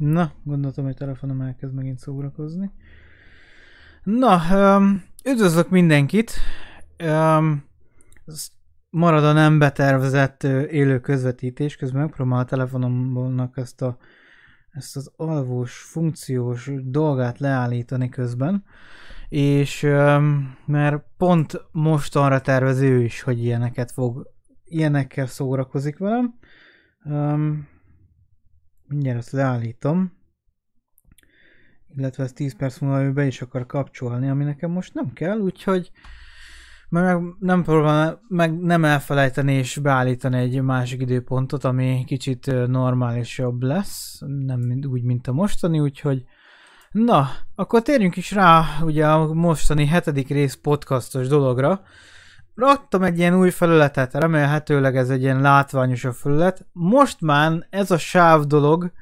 Na, gondoltam, hogy telefonom elkezd megint szórakozni. Na, um, üdvözlök mindenkit. Marad a nem betervezett élő közvetítés, közben megpróbálom a telefonomnak ezt, a, ezt az alvós, funkciós dolgát leállítani közben, és mert pont mostanra tervezi ő is, hogy ilyeneket fog, ilyenekkel szórakozik velem. Um, mindjárt ezt leállítom. Illetve ez 10 perc múlva be is akar kapcsolni, ami nekem most nem kell, úgyhogy meg nem próbálom meg nem elfelejteni és beállítani egy másik időpontot, ami kicsit normálisabb lesz, nem úgy, mint a mostani, úgyhogy na, akkor térjünk is rá ugye a mostani hetedik rész podcastos dologra. Raktam egy ilyen új felületet, remélhetőleg ez egy ilyen látványosabb felület. Most már ez a sáv dolog,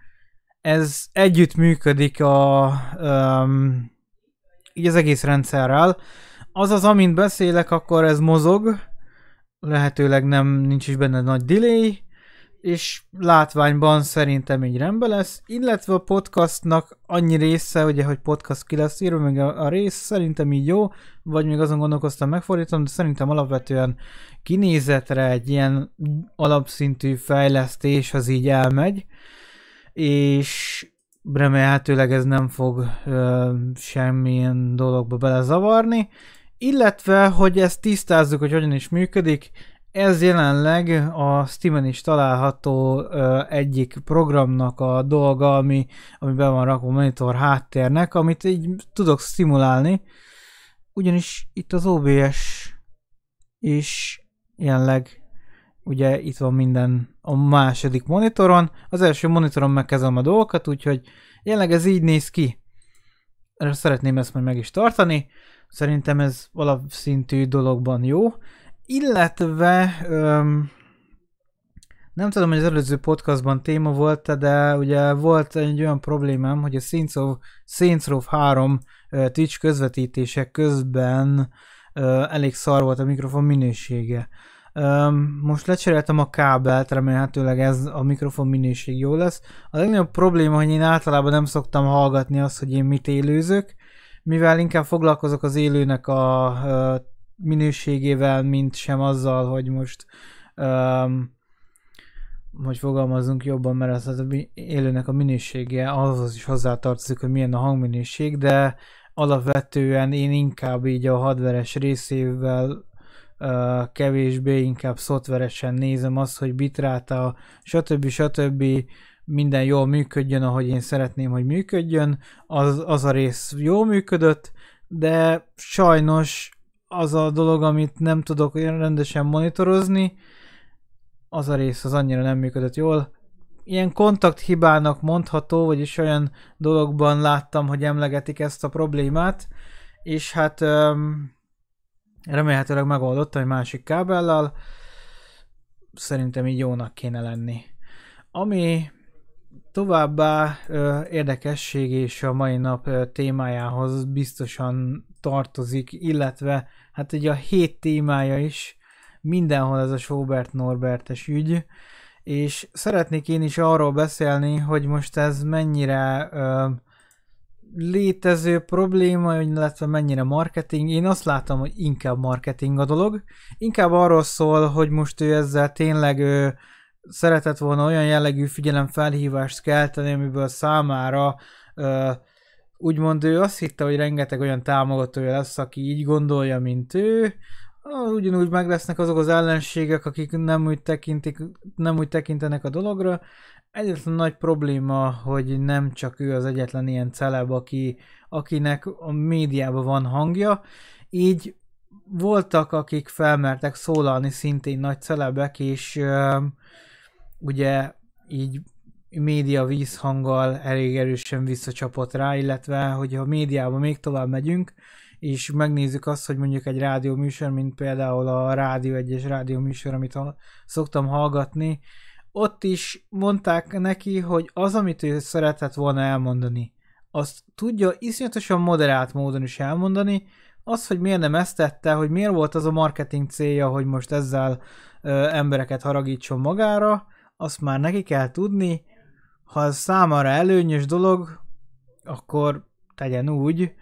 ez együtt működik a, um, így az egész rendszerrel. Azaz, amint beszélek, akkor ez mozog, lehetőleg nem nincs is benne nagy delay, és látványban szerintem így rendben lesz, illetve a podcastnak annyi része, ugye, hogy podcast ki lesz írva, meg a, rész szerintem így jó, vagy még azon gondolkoztam megfordítom, de szerintem alapvetően kinézetre egy ilyen alapszintű fejlesztés az így elmegy, és remélhetőleg ez nem fog ö, semmilyen dologba belezavarni, illetve, hogy ezt tisztázzuk, hogy hogyan is működik, ez jelenleg a Steam-en is található ö, egyik programnak a dolga, ami, ami be van rakva monitor háttérnek, amit így tudok stimulálni, ugyanis itt az OBS is jelenleg ugye itt van minden a második monitoron, az első monitoron megkezdem a dolgokat, úgyhogy jelenleg ez így néz ki. Szeretném ezt majd meg is tartani, szerintem ez alapszintű dologban jó. Illetve öm, nem tudom, hogy az előző podcastban téma volt de ugye volt egy olyan problémám, hogy a Saints, of, Saints Row 3 uh, Twitch közvetítések közben elég szar volt a mikrofon minősége. Most lecseréltem a kábelt, remélhetőleg ez a mikrofon minőség jó lesz. A legnagyobb probléma, hogy én általában nem szoktam hallgatni azt, hogy én mit élőzök, mivel inkább foglalkozok az élőnek a minőségével, mint sem azzal, hogy most um, hogy fogalmazunk jobban, mert az, az élőnek a minősége ahhoz is hozzátartozik, hogy milyen a hangminőség, de alapvetően én inkább így a hadveres részével uh, kevésbé, inkább szoftveresen nézem azt, hogy bitráta, stb. stb. minden jól működjön, ahogy én szeretném, hogy működjön. Az, az a rész jól működött, de sajnos az a dolog, amit nem tudok rendesen monitorozni, az a rész az annyira nem működött jól. Ilyen kontakt hibának mondható, vagyis olyan dologban láttam, hogy emlegetik ezt a problémát, és hát um, remélhetőleg megoldottam egy másik kábellal, szerintem így jónak kéne lenni. Ami továbbá ö, érdekesség és a mai nap ö, témájához biztosan tartozik, illetve hát ugye a hét témája is mindenhol ez a Sobert Norbertes ügy, és szeretnék én is arról beszélni, hogy most ez mennyire ö, létező probléma, illetve mennyire marketing. Én azt látom, hogy inkább marketing a dolog. Inkább arról szól, hogy most ő ezzel tényleg ő szeretett volna olyan jellegű figyelemfelhívást kelteni, amiből számára ö, úgymond ő azt hitte, hogy rengeteg olyan támogatója lesz, aki így gondolja, mint ő, ugyanúgy meg lesznek azok az ellenségek, akik nem úgy, tekintik, nem úgy tekintenek a dologra. Egyetlen nagy probléma, hogy nem csak ő az egyetlen ilyen celeb, aki, akinek a médiában van hangja, így voltak, akik felmertek szólalni szintén nagy celebek, és uh, ugye így média vízhanggal elég erősen visszacsapott rá, illetve hogy a médiában még tovább megyünk, és megnézzük azt, hogy mondjuk egy rádió műsor, mint például a Rádió egyes rádió műsor, amit szoktam hallgatni, ott is mondták neki, hogy az, amit ő szeretett volna elmondani, azt tudja iszonyatosan moderált módon is elmondani, az, hogy miért nem ezt tette, hogy miért volt az a marketing célja, hogy most ezzel ö, embereket haragítson magára, azt már neki kell tudni, ha ez számára előnyös dolog, akkor tegyen úgy,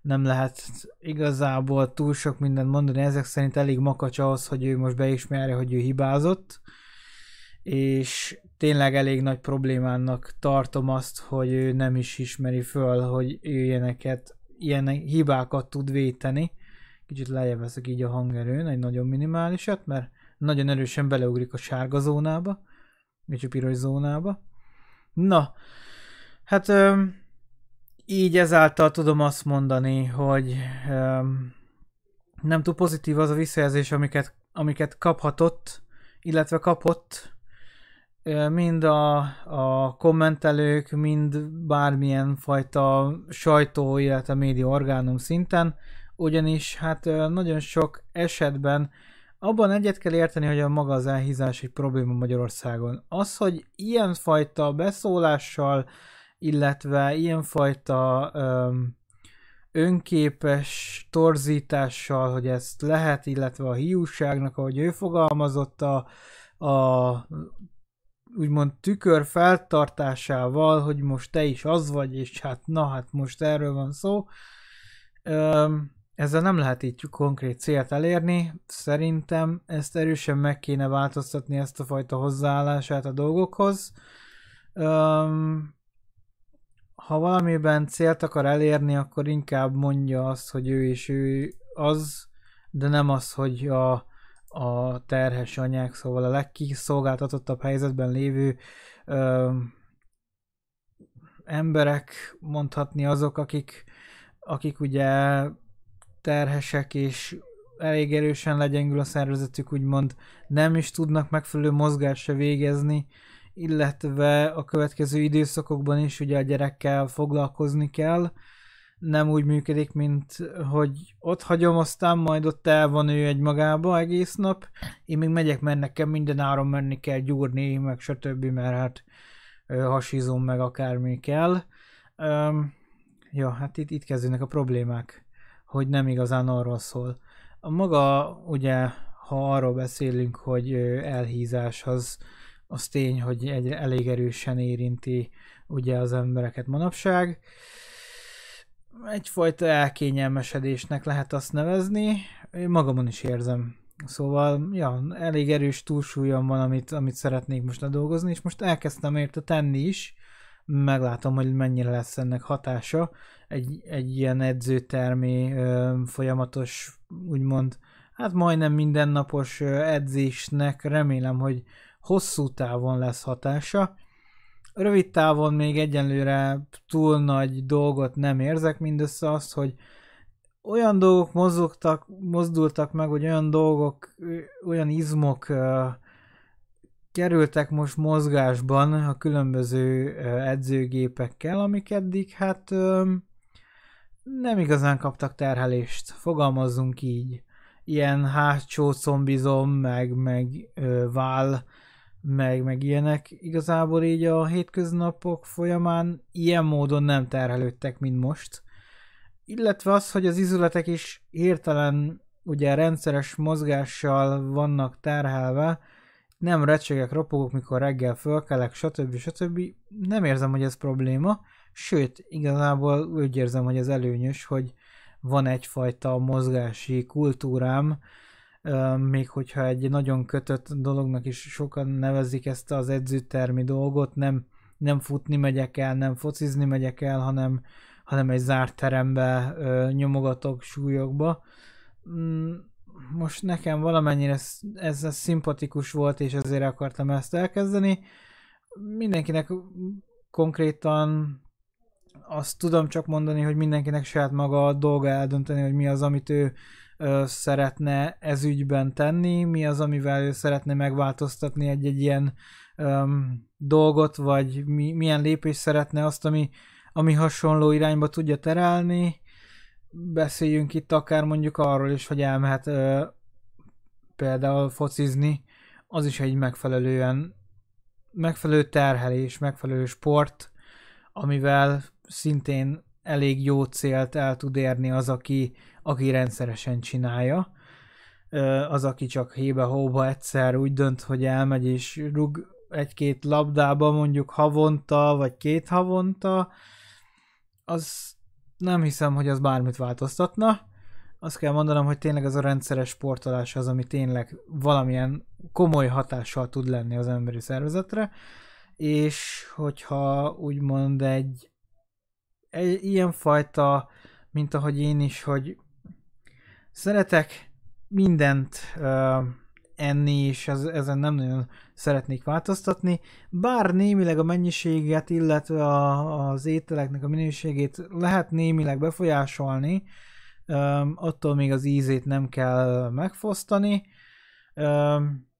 nem lehet igazából túl sok mindent mondani, ezek szerint elég makacs ahhoz, hogy ő most beismerje, hogy ő hibázott, és tényleg elég nagy problémának tartom azt, hogy ő nem is ismeri föl, hogy ő ilyeneket, ilyen hibákat tud véteni. Kicsit lejjebb veszek így a hangerőn, egy nagyon minimálisat, mert nagyon erősen beleugrik a sárga zónába, és a piros zónába. Na, hát öm, így ezáltal tudom azt mondani, hogy öm, nem túl pozitív az a visszajelzés, amiket, amiket kaphatott, illetve kapott mind a, a kommentelők, mind bármilyen fajta sajtó, illetve média orgánum szinten, ugyanis hát nagyon sok esetben abban egyet kell érteni, hogy a maga az elhízás egy probléma Magyarországon. Az, hogy ilyenfajta beszólással, illetve ilyenfajta öm, önképes torzítással, hogy ezt lehet, illetve a hiúságnak, ahogy ő fogalmazott a, a úgymond tükör feltartásával, hogy most te is az vagy, és hát na, hát most erről van szó. Öm, ezzel nem lehet így konkrét célt elérni. Szerintem ezt erősen meg kéne változtatni ezt a fajta hozzáállását a dolgokhoz. Öm, ha valamiben célt akar elérni, akkor inkább mondja azt, hogy ő és ő az, de nem az, hogy a, a terhes anyák, szóval a legkiszolgáltatottabb helyzetben lévő ö, emberek, mondhatni azok, akik, akik ugye terhesek és elég erősen legyengül a szervezetük, úgymond nem is tudnak megfelelő mozgásra végezni, illetve a következő időszakokban is ugye a gyerekkel foglalkozni kell. Nem úgy működik, mint hogy ott hagyom, aztán majd ott el van ő egy magába egész nap. Én még megyek, mert nekem minden áron menni kell gyúrni, meg stb. mert hát hasizom meg akármi kell. Um, ja, hát itt, itt kezdődnek a problémák hogy nem igazán arról szól. A maga, ugye, ha arról beszélünk, hogy elhízás az, az tény, hogy egy elég erősen érinti ugye az embereket manapság. Egyfajta elkényelmesedésnek lehet azt nevezni, én magamon is érzem. Szóval, ja, elég erős túlsúlyom van, amit, amit szeretnék most ledolgozni, és most elkezdtem érte tenni is, meglátom, hogy mennyire lesz ennek hatása. Egy, egy ilyen edzőtermi folyamatos, úgymond, hát majdnem mindennapos edzésnek remélem, hogy hosszú távon lesz hatása. Rövid távon még egyenlőre túl nagy dolgot nem érzek, mindössze azt, hogy olyan dolgok mozogtak, mozdultak meg, hogy olyan dolgok, olyan izmok kerültek most mozgásban a különböző edzőgépekkel, amik eddig hát nem igazán kaptak terhelést, fogalmazzunk így. Ilyen hátsó combizom, meg, meg vál, meg, meg ilyenek. Igazából így a hétköznapok folyamán ilyen módon nem terhelődtek, mint most. Illetve az, hogy az izületek is hirtelen ugye rendszeres mozgással vannak terhelve, nem recsegek, ropogok, mikor reggel fölkelek, stb. stb. Nem érzem, hogy ez probléma, sőt, igazából úgy érzem, hogy ez előnyös, hogy van egyfajta mozgási kultúrám, még hogyha egy nagyon kötött dolognak is sokan nevezik ezt az edzőtermi dolgot, nem, nem futni megyek el, nem focizni megyek el, hanem, hanem egy zárt terembe nyomogatok súlyokba mm, most nekem valamennyire ez, ez, szimpatikus volt, és ezért akartam ezt elkezdeni. Mindenkinek konkrétan azt tudom csak mondani, hogy mindenkinek saját maga a dolga eldönteni, hogy mi az, amit ő ö, szeretne ez ügyben tenni, mi az, amivel ő szeretne megváltoztatni egy-egy ilyen ö, dolgot, vagy mi, milyen lépés szeretne azt, ami, ami hasonló irányba tudja terelni, beszéljünk itt akár mondjuk arról is, hogy elmehet ö, például focizni, az is egy megfelelően megfelelő terhelés, megfelelő sport, amivel szintén elég jó célt el tud érni az, aki, aki rendszeresen csinálja. Az, aki csak hébe-hóba egyszer úgy dönt, hogy elmegy és rug egy-két labdába mondjuk havonta, vagy két havonta, az nem hiszem, hogy az bármit változtatna. Azt kell mondanom, hogy tényleg ez a rendszeres sportolás az, ami tényleg valamilyen komoly hatással tud lenni az emberi szervezetre, és hogyha úgymond egy, egy ilyen fajta, mint ahogy én is, hogy szeretek mindent uh, enni, és ez, ezen nem nagyon szeretnék változtatni, bár némileg a mennyiséget, illetve a, az ételeknek a minőségét lehet némileg befolyásolni, um, attól még az ízét nem kell megfosztani. Um,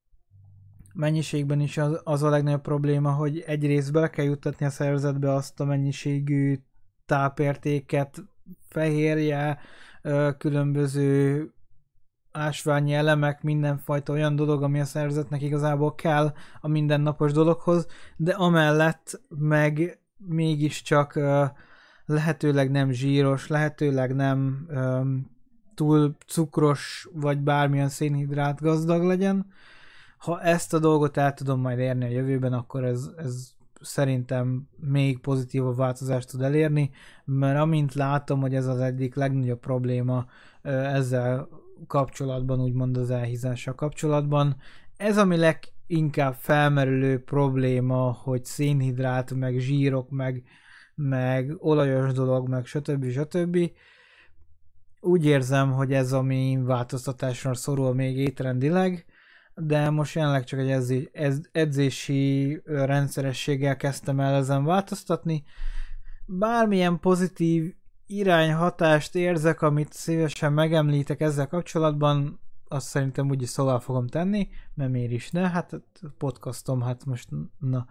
mennyiségben is az, az a legnagyobb probléma, hogy egyrészt bele kell juttatni a szervezetbe azt a mennyiségű tápértéket, fehérje, különböző ásványi elemek, mindenfajta olyan dolog, ami a szervezetnek igazából kell a mindennapos dologhoz, de amellett meg mégiscsak lehetőleg nem zsíros, lehetőleg nem túl cukros, vagy bármilyen szénhidrát gazdag legyen. Ha ezt a dolgot el tudom majd érni a jövőben, akkor ez, ez szerintem még pozitívabb változást tud elérni, mert amint látom, hogy ez az egyik legnagyobb probléma ezzel kapcsolatban, úgymond az elhízással kapcsolatban. Ez ami leginkább felmerülő probléma, hogy szénhidrát, meg zsírok, meg, meg olajos dolog, meg stb. stb. Úgy érzem, hogy ez ami változtatásra szorul még étrendileg, de most jelenleg csak egy edzé, edzési rendszerességgel kezdtem el ezen változtatni. Bármilyen pozitív irányhatást érzek, amit szívesen megemlítek ezzel kapcsolatban, azt szerintem úgyis szóval fogom tenni, mert miért is ne, hát podcastom, hát most na.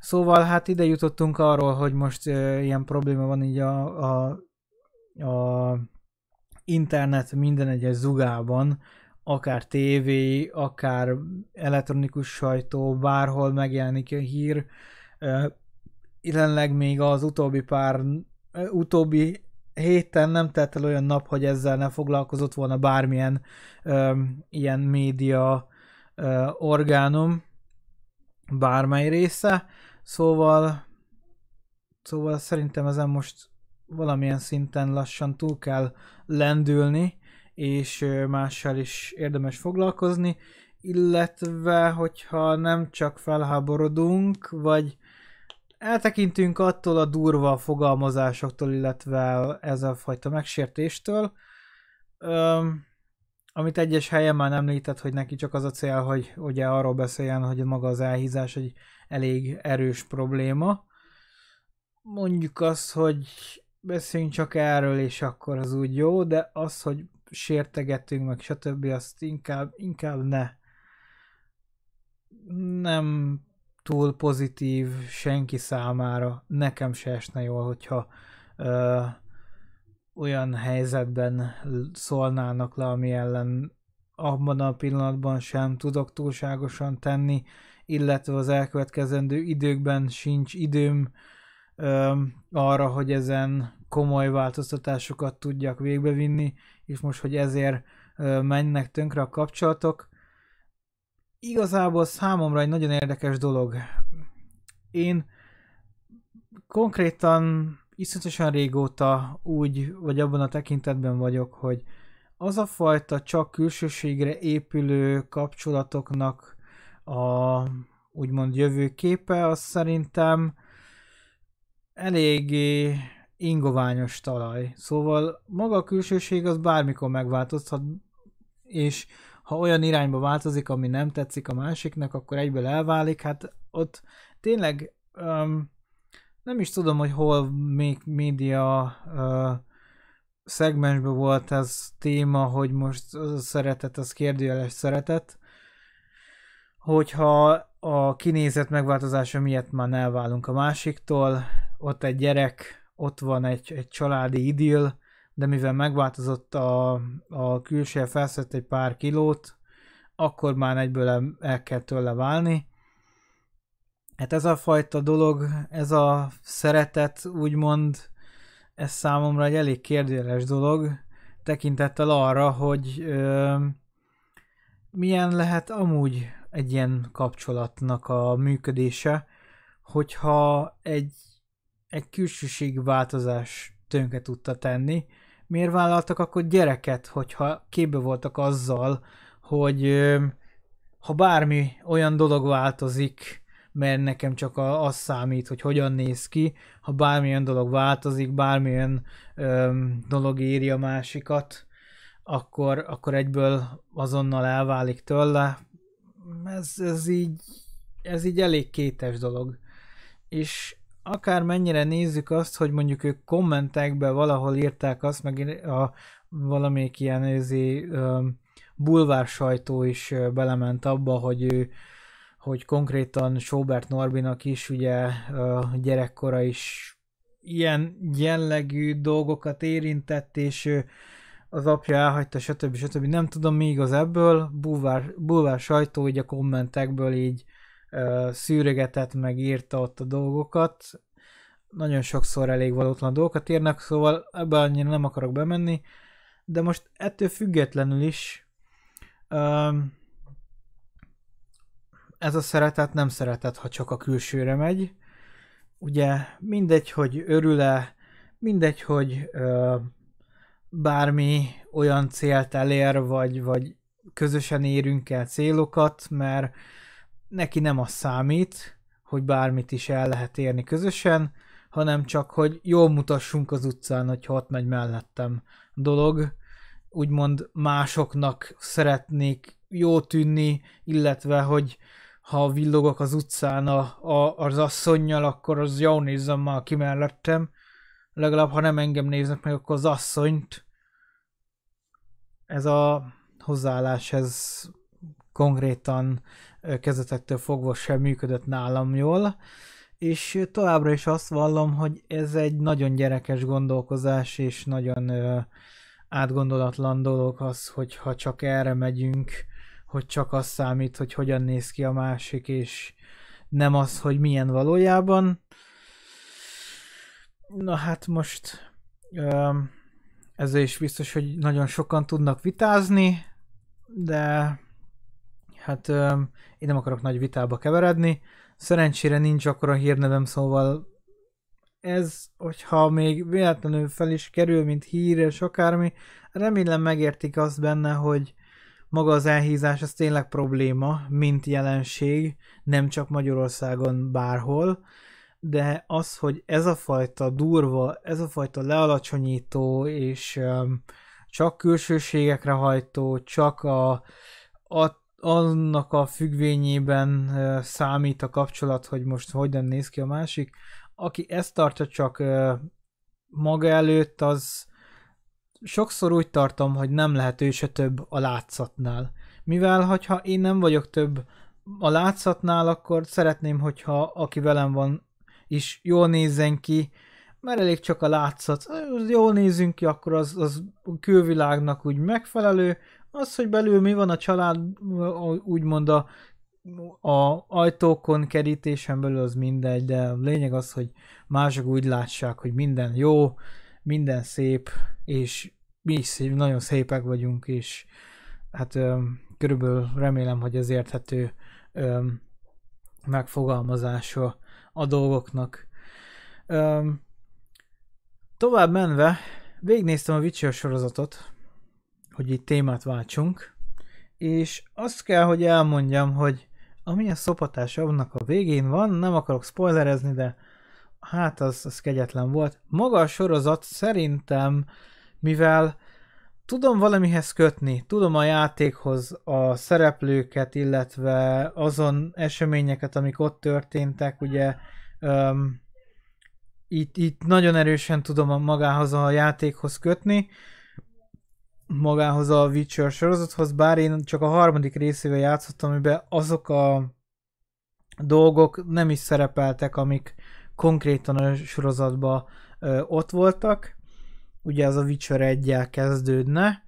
Szóval hát ide jutottunk arról, hogy most uh, ilyen probléma van így a, a, a internet minden egyes zugában, akár tévé, akár elektronikus sajtó, bárhol megjelenik a hír. Jelenleg még az utóbbi pár utóbbi héten nem tett el olyan nap, hogy ezzel ne foglalkozott volna bármilyen ö, ilyen média ö, orgánum, bármely része, szóval szóval szerintem ezen most valamilyen szinten lassan túl kell lendülni, és mással is érdemes foglalkozni, illetve hogyha nem csak felháborodunk, vagy eltekintünk attól a durva fogalmazásoktól, illetve ez a fajta megsértéstől, öm, amit egyes helyen már említett, hogy neki csak az a cél, hogy ugye arról beszéljen, hogy maga az elhízás egy elég erős probléma. Mondjuk azt, hogy beszéljünk csak erről, és akkor az úgy jó, de az, hogy sértegetünk, meg stb. azt inkább, inkább ne. Nem túl pozitív senki számára. Nekem se esne jól, hogyha ö, olyan helyzetben szólnának le, ami ellen abban a pillanatban sem tudok túlságosan tenni, illetve az elkövetkezendő időkben sincs időm ö, arra, hogy ezen komoly változtatásokat tudjak végbevinni, és most, hogy ezért ö, mennek tönkre a kapcsolatok, igazából számomra egy nagyon érdekes dolog. Én konkrétan iszonyatosan régóta úgy, vagy abban a tekintetben vagyok, hogy az a fajta csak külsőségre épülő kapcsolatoknak a úgymond jövőképe, az szerintem eléggé ingoványos talaj. Szóval maga a külsőség az bármikor megváltozhat, és ha olyan irányba változik, ami nem tetszik a másiknak, akkor egyből elválik, hát ott tényleg um, nem is tudom, hogy hol még média uh, szegmensben volt ez téma, hogy most az a szeretet, az kérdőjeles szeretet, hogyha a kinézet megváltozása miatt már elválunk a másiktól, ott egy gyerek, ott van egy, egy családi idill, de mivel megváltozott a, a külső, felszett egy pár kilót, akkor már egyből el, el kell tőle válni. Hát ez a fajta dolog, ez a szeretet, úgymond, ez számomra egy elég kérdéles dolog, tekintettel arra, hogy ö, milyen lehet amúgy egy ilyen kapcsolatnak a működése, hogyha egy, egy külsőségi változás tönkre tudta tenni. Miért vállaltak akkor gyereket, hogyha képbe voltak azzal, hogy ha bármi olyan dolog változik, mert nekem csak az számít, hogy hogyan néz ki, ha bármilyen dolog változik, bármilyen öm, dolog éri a másikat, akkor, akkor egyből azonnal elválik tőle. Ez, ez így ez így elég kétes dolog. És akár mennyire nézzük azt, hogy mondjuk ők kommentekben valahol írták azt, meg a valamelyik ilyen ezé, bulvár sajtó is belement abba, hogy ő hogy konkrétan Sobert Norbinak is ugye gyerekkora is ilyen jellegű dolgokat érintett, és az apja elhagyta, stb. stb. Nem tudom mi igaz ebből, bulvár, bulvár sajtó így a kommentekből így szűrögetett, meg írta ott a dolgokat. Nagyon sokszor elég valótlan dolgokat írnak, szóval ebbe annyira nem akarok bemenni, de most ettől függetlenül is ez a szeretet nem szeretet, ha csak a külsőre megy. Ugye mindegy, hogy örül-e, mindegy, hogy bármi olyan célt elér, vagy, vagy közösen érünk el célokat, mert neki nem az számít, hogy bármit is el lehet érni közösen, hanem csak, hogy jól mutassunk az utcán, hogy ott megy mellettem dolog. Úgymond másoknak szeretnék jó tűnni, illetve, hogy ha villogok az utcán a, a, az asszonynal, akkor az jó nézzem már ki mellettem. Legalább, ha nem engem néznek meg, akkor az asszonyt. Ez a hozzáállás, ez konkrétan kezetektől fogva sem működött nálam jól, és továbbra is azt vallom, hogy ez egy nagyon gyerekes gondolkozás, és nagyon ö, átgondolatlan dolog az, hogyha csak erre megyünk, hogy csak az számít, hogy hogyan néz ki a másik, és nem az, hogy milyen valójában. Na hát most ez is biztos, hogy nagyon sokan tudnak vitázni, de hát én nem akarok nagy vitába keveredni. Szerencsére nincs akkor a hírnevem, szóval ez, hogyha még véletlenül fel is kerül, mint hír és akármi, remélem megértik azt benne, hogy maga az elhízás az tényleg probléma, mint jelenség, nem csak Magyarországon bárhol, de az, hogy ez a fajta durva, ez a fajta lealacsonyító és um, csak külsőségekre hajtó, csak a, a annak a függvényében számít a kapcsolat, hogy most hogyan néz ki a másik. Aki ezt tartja csak maga előtt, az sokszor úgy tartom, hogy nem lehet ő se több a látszatnál. Mivel, hogyha én nem vagyok több a látszatnál, akkor szeretném, hogyha aki velem van is jól nézzen ki, mert elég csak a látszat. Jól nézünk ki, akkor az, az külvilágnak úgy megfelelő. Az, hogy belül mi van a család, úgymond a, a ajtókon, kerítésen belül az mindegy, de a lényeg az, hogy mások úgy látsák, hogy minden jó, minden szép, és mi is nagyon szépek vagyunk, és hát körülbelül remélem, hogy ez érthető ö, megfogalmazása a dolgoknak. Ö, tovább menve, végignéztem a Witcher sorozatot, hogy itt témát váltsunk, és azt kell, hogy elmondjam, hogy amilyen szopatás annak a végén van, nem akarok spoilerezni, de hát az, az kegyetlen volt. Maga a sorozat szerintem, mivel tudom valamihez kötni, tudom a játékhoz a szereplőket, illetve azon eseményeket, amik ott történtek, ugye um, itt, itt nagyon erősen tudom a magához a játékhoz kötni, magához a Witcher sorozathoz, bár én csak a harmadik részével játszottam, amiben azok a dolgok nem is szerepeltek, amik konkrétan a sorozatban ö, ott voltak. Ugye az a Witcher 1 kezdődne.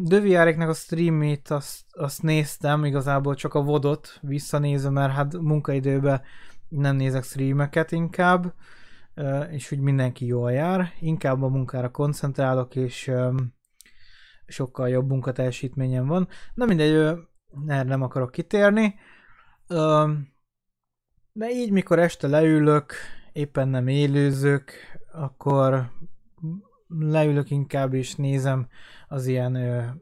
Döviáréknek a streamét azt, azt néztem, igazából csak a vodot visszanézem, mert hát munkaidőben nem nézek streameket inkább, és úgy mindenki jól jár. Inkább a munkára koncentrálok, és sokkal jobb munkateljesítményem van. Na mindegy, erre nem akarok kitérni. De így, mikor este leülök, éppen nem élőzök, akkor leülök inkább és nézem az ilyen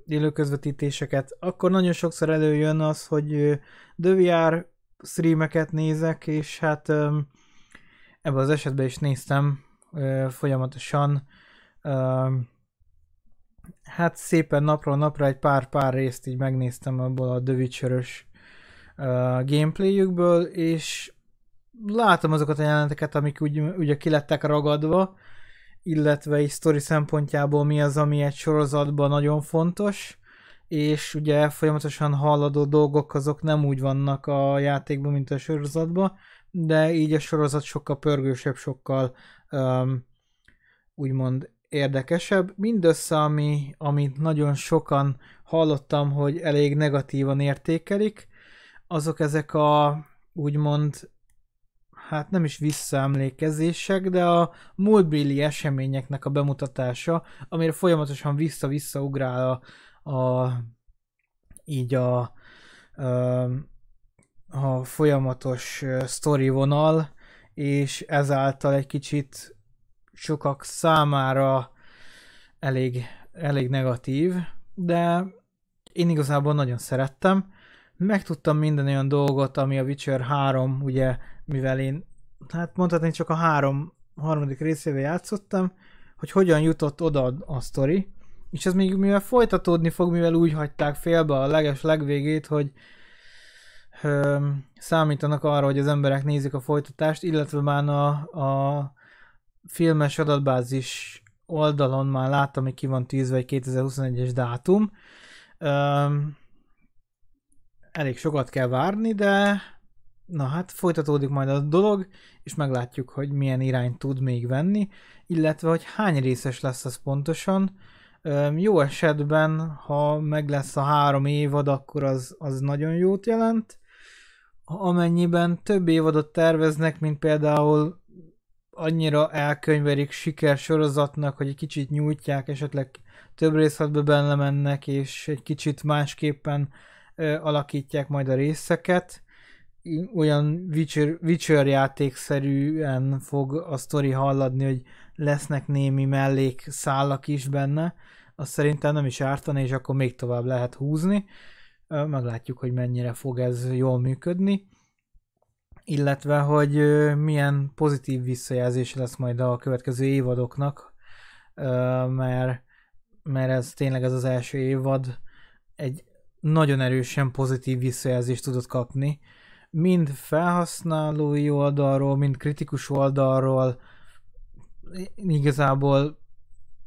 élőközvetítéseket, akkor nagyon sokszor előjön az, hogy ö, DVR streameket nézek, és hát ö, ebben az esetben is néztem folyamatosan hát szépen napról napra egy pár-pár részt így megnéztem abból a The Witcher-ös uh, gameplayjükből, és látom azokat a jeleneteket, amik úgy, ugye ki ragadva, illetve egy sztori szempontjából mi az, ami egy sorozatban nagyon fontos, és ugye folyamatosan halladó dolgok azok nem úgy vannak a játékban, mint a sorozatban, de így a sorozat sokkal pörgősebb, sokkal um, úgymond érdekesebb. Mindössze, ami, amit nagyon sokan hallottam, hogy elég negatívan értékelik, azok ezek a úgymond hát nem is visszaemlékezések, de a múltbéli eseményeknek a bemutatása, amire folyamatosan vissza-vissza ugrál a, a így a, a, a folyamatos sztori vonal, és ezáltal egy kicsit sokak számára elég, elég negatív, de én igazából nagyon szerettem. Megtudtam minden olyan dolgot, ami a Witcher 3, ugye, mivel én, hát mondhatni csak a három, harmadik részével játszottam, hogy hogyan jutott oda a sztori, és ez még mivel folytatódni fog, mivel úgy hagyták félbe a leges legvégét, hogy ö, számítanak arra, hogy az emberek nézik a folytatást, illetve már a, a filmes adatbázis oldalon már láttam, hogy ki van tűzve egy 2021-es dátum. Um, elég sokat kell várni, de na hát folytatódik majd a dolog, és meglátjuk, hogy milyen irányt tud még venni, illetve hogy hány részes lesz az pontosan. Um, jó esetben, ha meg lesz a három évad, akkor az, az nagyon jót jelent. Amennyiben több évadot terveznek, mint például annyira elkönyverik siker sorozatnak, hogy egy kicsit nyújtják, esetleg több részletbe benne mennek, és egy kicsit másképpen ö, alakítják majd a részeket. Olyan Witcher, Witcher játékszerűen fog a sztori halladni, hogy lesznek némi mellék szálak is benne. Azt szerintem nem is ártani, és akkor még tovább lehet húzni. Meglátjuk, hogy mennyire fog ez jól működni illetve hogy milyen pozitív visszajelzése lesz majd a következő évadoknak, mert, mert ez tényleg ez az első évad egy nagyon erősen pozitív visszajelzést tudott kapni, mind felhasználói oldalról, mind kritikus oldalról, igazából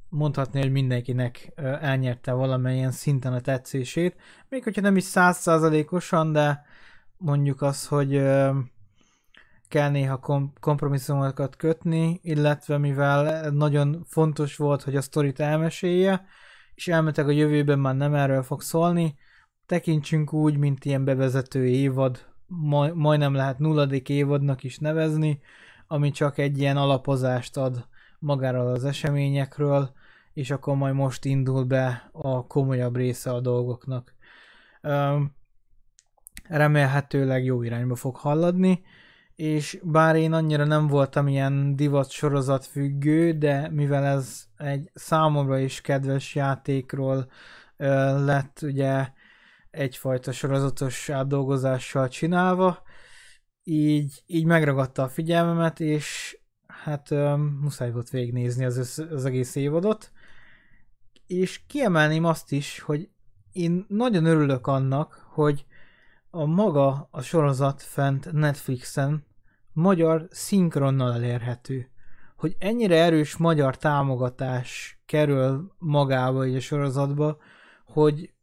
mondhatni, hogy mindenkinek elnyerte valamilyen szinten a tetszését, még hogyha nem is százszázalékosan, de mondjuk az, hogy kell néha kom- kompromisszumokat kötni, illetve mivel nagyon fontos volt, hogy a sztorit elmesélje, és elmetek a jövőben már nem erről fog szólni, tekintsünk úgy, mint ilyen bevezető évad, maj- majdnem lehet nulladik évadnak is nevezni, ami csak egy ilyen alapozást ad magáról az eseményekről, és akkor majd most indul be a komolyabb része a dolgoknak. Remélhetőleg jó irányba fog halladni és bár én annyira nem voltam ilyen divat sorozat függő, de mivel ez egy számomra is kedves játékról ö, lett ugye egyfajta sorozatos átdolgozással csinálva, így, így megragadta a figyelmemet, és hát ö, muszáj volt végignézni az, össz, az egész évadot, és kiemelném azt is, hogy én nagyon örülök annak, hogy a maga a sorozat fent Netflixen magyar szinkronnal elérhető. Hogy ennyire erős magyar támogatás kerül magába egy a sorozatba, hogy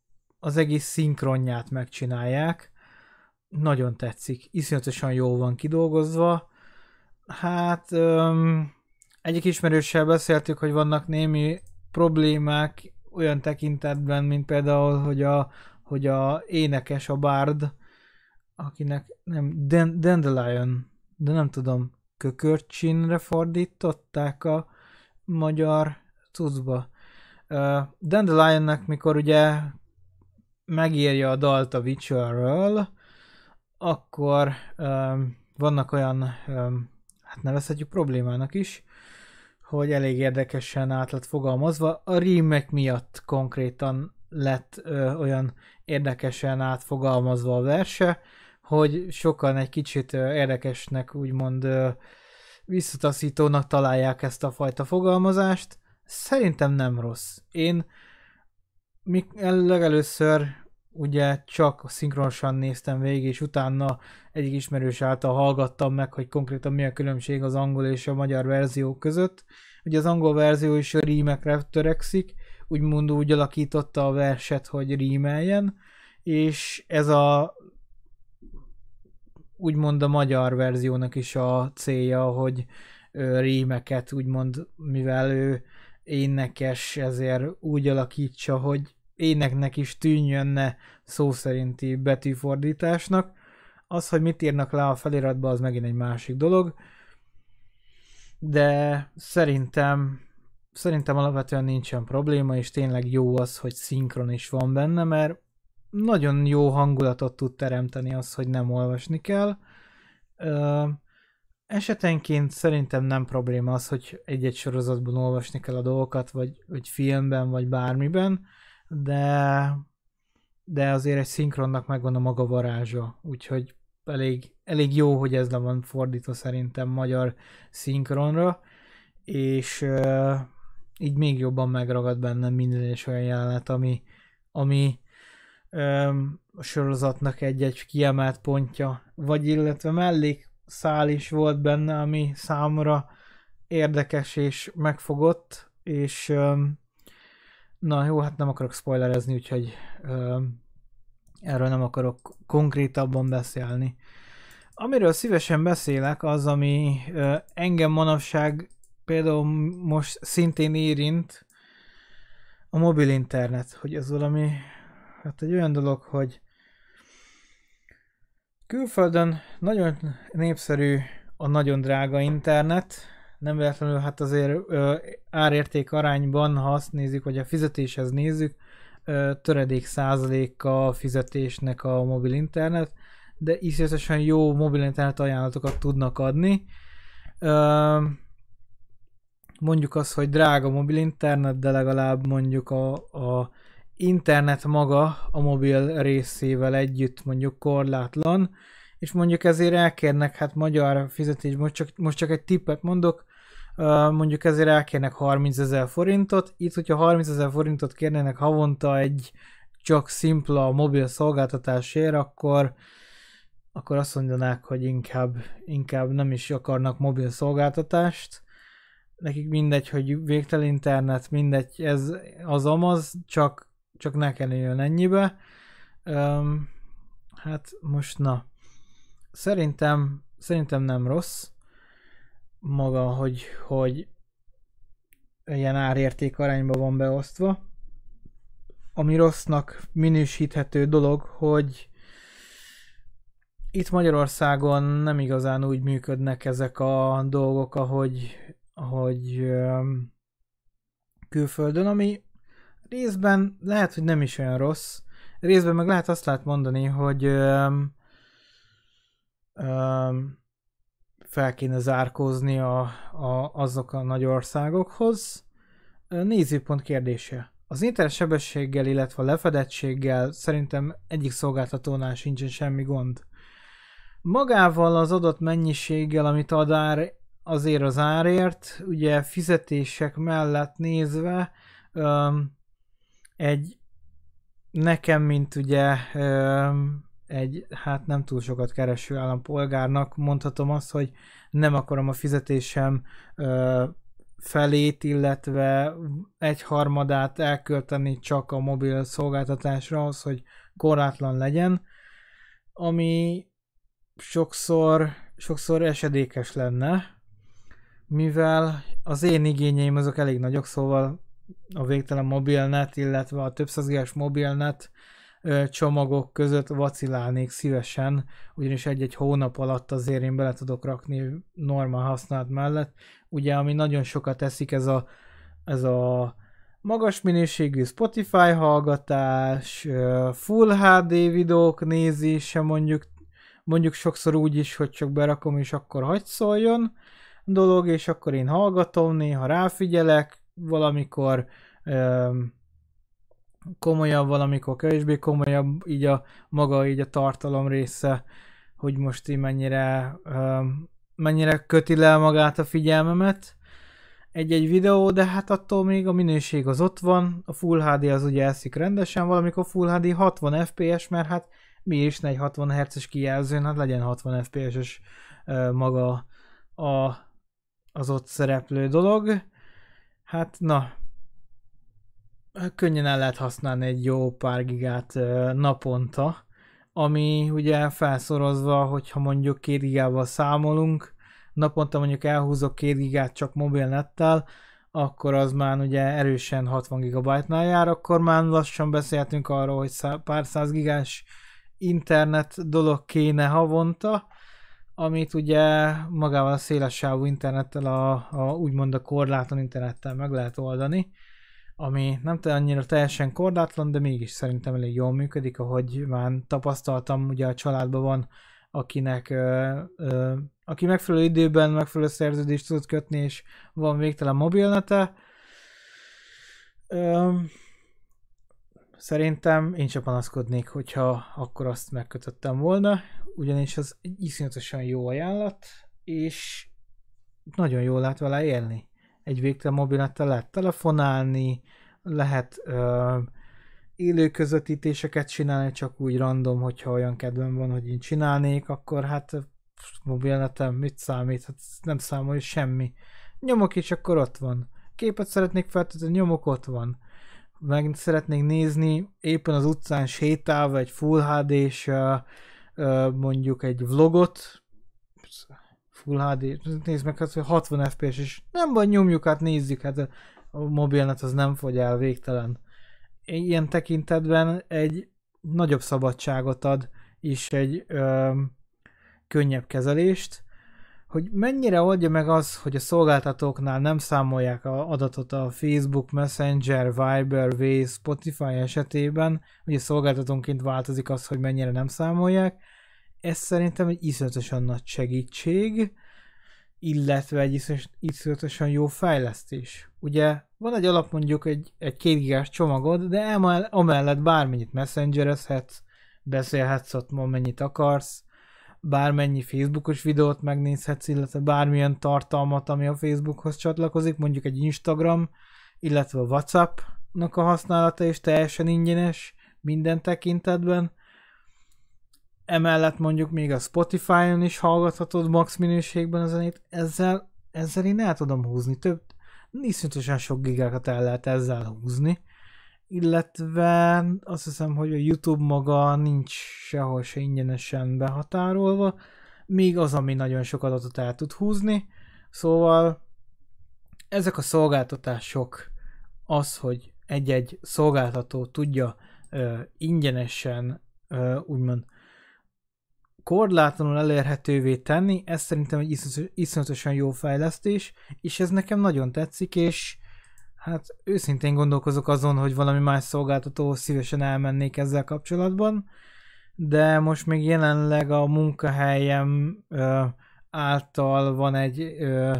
az egész szinkronját megcsinálják. Nagyon tetszik. Iszonyatosan jól van kidolgozva. Hát öm, egyik ismerőssel beszéltük, hogy vannak némi problémák olyan tekintetben, mint például, hogy a, hogy a énekes, a bárd, akinek nem, Dandelion, de nem tudom, kökörcsinre fordították a magyar cuccba. Uh, Dandelionnek, mikor ugye megírja a dalt a Witcherről, akkor um, vannak olyan, um, hát nevezhetjük problémának is, hogy elég érdekesen át lett fogalmazva. A remake miatt konkrétan lett ö, olyan érdekesen átfogalmazva a verse, hogy sokan egy kicsit érdekesnek, úgymond visszataszítónak találják ezt a fajta fogalmazást. Szerintem nem rossz. Én legelőször ugye csak szinkronosan néztem végig, és utána egyik ismerős által hallgattam meg, hogy konkrétan mi a különbség az angol és a magyar verzió között. Ugye az angol verzió is a rímekre törekszik, úgymond úgy alakította a verset, hogy rímeljen, és ez a úgymond a magyar verziónak is a célja, hogy rímeket úgymond, mivel ő énekes, ezért úgy alakítsa, hogy éneknek is tűnjönne szó szerinti betűfordításnak. Az, hogy mit írnak le a feliratba, az megint egy másik dolog. De szerintem szerintem alapvetően nincsen probléma, és tényleg jó az, hogy szinkron is van benne, mert nagyon jó hangulatot tud teremteni az, hogy nem olvasni kell. Ö, esetenként szerintem nem probléma az, hogy egy-egy sorozatban olvasni kell a dolgokat, vagy, vagy filmben, vagy bármiben de, de azért egy szinkronnak megvan a maga varázsa, úgyhogy elég, elég jó, hogy ez le van fordítva szerintem magyar szinkronra, és uh, így még jobban megragad bennem minden és olyan jelenet, ami, ami a sorozatnak egy-egy kiemelt pontja, vagy illetve mellék szál is volt benne, ami számomra érdekes és megfogott, és Na jó, hát nem akarok spoilerezni, úgyhogy erről nem akarok konkrétabban beszélni. Amiről szívesen beszélek, az, ami engem manapság például most szintén érint, a mobil internet, hogy ez valami, hát egy olyan dolog, hogy külföldön nagyon népszerű a nagyon drága internet, nem véletlenül hát azért ö, árérték arányban, ha azt nézzük, vagy a fizetéshez nézzük, ö, töredék százaléka a fizetésnek a mobil internet, de iszonyatosan jó mobil internet ajánlatokat tudnak adni. Ö, mondjuk az, hogy drága mobil internet, de legalább mondjuk a, a internet maga a mobil részével együtt mondjuk korlátlan, és mondjuk ezért elkérnek hát magyar fizetés, most csak, most csak egy tippet mondok, mondjuk ezért elkérnek 30 ezer forintot, itt hogyha 30 ezer forintot kérnének havonta egy csak szimpla mobil szolgáltatásért, akkor akkor azt mondanák, hogy inkább, inkább nem is akarnak mobil szolgáltatást. Nekik mindegy, hogy végtelen internet, mindegy, ez az amaz, csak, csak ne kerüljön ennyibe. Um, hát most na, szerintem, szerintem nem rossz maga, hogy, hogy ilyen árérték arányba van beosztva. Ami rossznak minősíthető dolog, hogy itt Magyarországon nem igazán úgy működnek ezek a dolgok, ahogy, ahogy külföldön, ami részben lehet, hogy nem is olyan rossz, részben meg lehet azt lehet mondani, hogy um, um, fel kéne zárkózni a, a, azok a nagy országokhoz. Nézőpont kérdése. Az internet sebességgel, illetve a lefedettséggel szerintem egyik szolgáltatónál sincsen semmi gond. Magával az adott mennyiséggel, amit ad ár, azért az árért, ugye fizetések mellett nézve, um, egy nekem, mint ugye egy hát nem túl sokat kereső állampolgárnak mondhatom azt, hogy nem akarom a fizetésem felét, illetve egy harmadát elkölteni csak a mobil szolgáltatásra az, hogy korlátlan legyen, ami sokszor, sokszor esedékes lenne, mivel az én igényeim azok elég nagyok, szóval a végtelen mobilnet, illetve a többszázigás mobilnet csomagok között vacilálnék szívesen, ugyanis egy-egy hónap alatt azért én bele tudok rakni normál használat mellett. Ugye, ami nagyon sokat teszik, ez a, ez a magas minőségű Spotify hallgatás, Full HD videók nézése mondjuk, mondjuk sokszor úgy is, hogy csak berakom és akkor hagy szóljon dolog, és akkor én hallgatom, néha ráfigyelek, valamikor öm, komolyabb, valamikor kevésbé komolyabb, így a maga így a tartalom része, hogy most így mennyire, öm, mennyire köti le magát a figyelmemet egy-egy videó, de hát attól még a minőség az ott van, a Full HD az ugye eszik rendesen, valamikor Full HD 60 FPS, mert hát mi is egy 60 Hz-es kijelzőn, hát legyen 60 FPS-es maga a, az ott szereplő dolog. Hát na, könnyen el lehet használni egy jó pár gigát naponta, ami ugye felszorozva, hogyha mondjuk két gigával számolunk, naponta mondjuk elhúzok 2 gigát csak mobilnettel, akkor az már ugye erősen 60 GB-nál jár, akkor már lassan beszéltünk arról, hogy szá- pár száz gigás internet dolog kéne havonta, amit ugye magával a szélessávú internettel, a, a úgymond a korlátlan internettel meg lehet oldani, ami nem annyira teljesen korlátlan, de mégis szerintem elég jól működik, ahogy már tapasztaltam, ugye a családban van, akinek ö, ö, aki megfelelő időben megfelelő szerződést tud kötni, és van végtelen mobilnete. Öm, szerintem én sem panaszkodnék, hogyha akkor azt megkötöttem volna, ugyanis az egy iszonyatosan jó ajánlat, és nagyon jól lehet vele élni. Egy végtelen mobilnettel lehet telefonálni, lehet ö, élő közvetítéseket csinálni, csak úgy random, hogyha olyan kedvem van, hogy én csinálnék, akkor hát mobilnetem mit számít? Hát nem számol semmi. Nyomok és akkor ott van. Képet szeretnék feltölteni, nyomok ott van. Meg szeretnék nézni éppen az utcán sétálva egy Full HD-s mondjuk egy vlogot, Full HD, nézd meg, hát 60 FPS, és nem baj, nyomjuk át, nézzük, hát a mobilnet az nem fogy el végtelen. Ilyen tekintetben egy nagyobb szabadságot ad, és egy um, könnyebb kezelést, hogy mennyire oldja meg az, hogy a szolgáltatóknál nem számolják a adatot a Facebook, Messenger, Viber, Waze, Spotify esetében, hogy a szolgáltatónként változik az, hogy mennyire nem számolják. Ez szerintem egy iszonyatosan nagy segítség, illetve egy iszonyatosan jó fejlesztés. Ugye van egy alap mondjuk egy, egy kétgigás csomagod, de emellett bármennyit messengerezhetsz, beszélhetsz ott ma mennyit akarsz, bármennyi Facebookos videót megnézhetsz, illetve bármilyen tartalmat, ami a Facebookhoz csatlakozik, mondjuk egy Instagram, illetve a WhatsApp-nak a használata is teljesen ingyenes minden tekintetben. Emellett mondjuk még a Spotify-on is hallgathatod max minőségben a zenét, ezzel, ezzel én el tudom húzni, több, iszonyatosan sok gigákat el lehet ezzel húzni illetve azt hiszem, hogy a YouTube maga nincs sehol se ingyenesen behatárolva, míg az, ami nagyon sok adatot el tud húzni, szóval ezek a szolgáltatások az, hogy egy-egy szolgáltató tudja ö, ingyenesen ö, úgymond korlátlanul elérhetővé tenni, ez szerintem egy iszonyatosan jó fejlesztés, és ez nekem nagyon tetszik, és Hát őszintén gondolkozok azon, hogy valami más szolgáltató szívesen elmennék ezzel kapcsolatban, de most még jelenleg a munkahelyem ö, által van egy ö,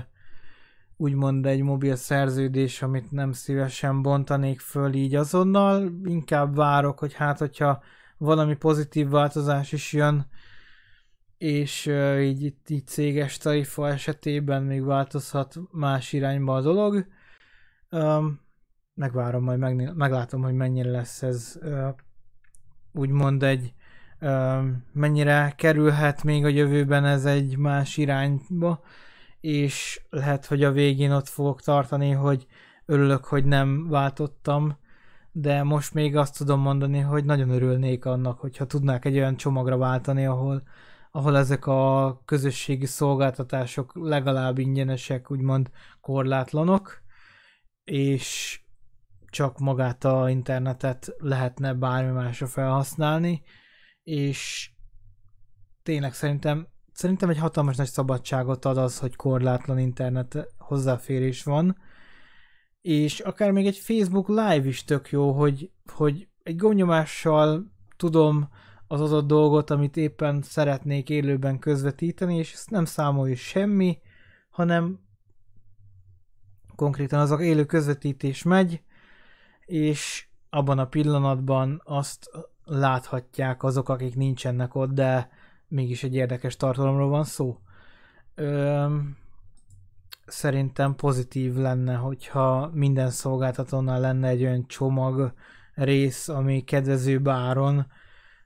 úgymond egy mobil szerződés, amit nem szívesen bontanék föl így azonnal, inkább várok, hogy hát hogyha valami pozitív változás is jön, és uh, így, így céges tarifa esetében még változhat más irányba a dolog, Um, megvárom, majd megné- meglátom, hogy mennyire lesz ez uh, úgymond egy uh, mennyire kerülhet még a jövőben ez egy más irányba, és lehet, hogy a végén ott fogok tartani, hogy örülök, hogy nem váltottam, de most még azt tudom mondani, hogy nagyon örülnék annak, hogyha tudnák egy olyan csomagra váltani, ahol, ahol ezek a közösségi szolgáltatások legalább ingyenesek, úgymond korlátlanok, és csak magát a internetet lehetne bármi másra felhasználni, és tényleg szerintem, szerintem egy hatalmas nagy szabadságot ad az, hogy korlátlan internet hozzáférés van, és akár még egy Facebook Live is tök jó, hogy, hogy egy gomnyomással tudom az adott dolgot, amit éppen szeretnék élőben közvetíteni, és ezt nem számolja semmi, hanem konkrétan az a élő közvetítés megy, és abban a pillanatban azt láthatják azok, akik nincsenek ott, de mégis egy érdekes tartalomról van szó. Ö, szerintem pozitív lenne, hogyha minden szolgáltatónál lenne egy olyan csomag rész, ami kedvező báron,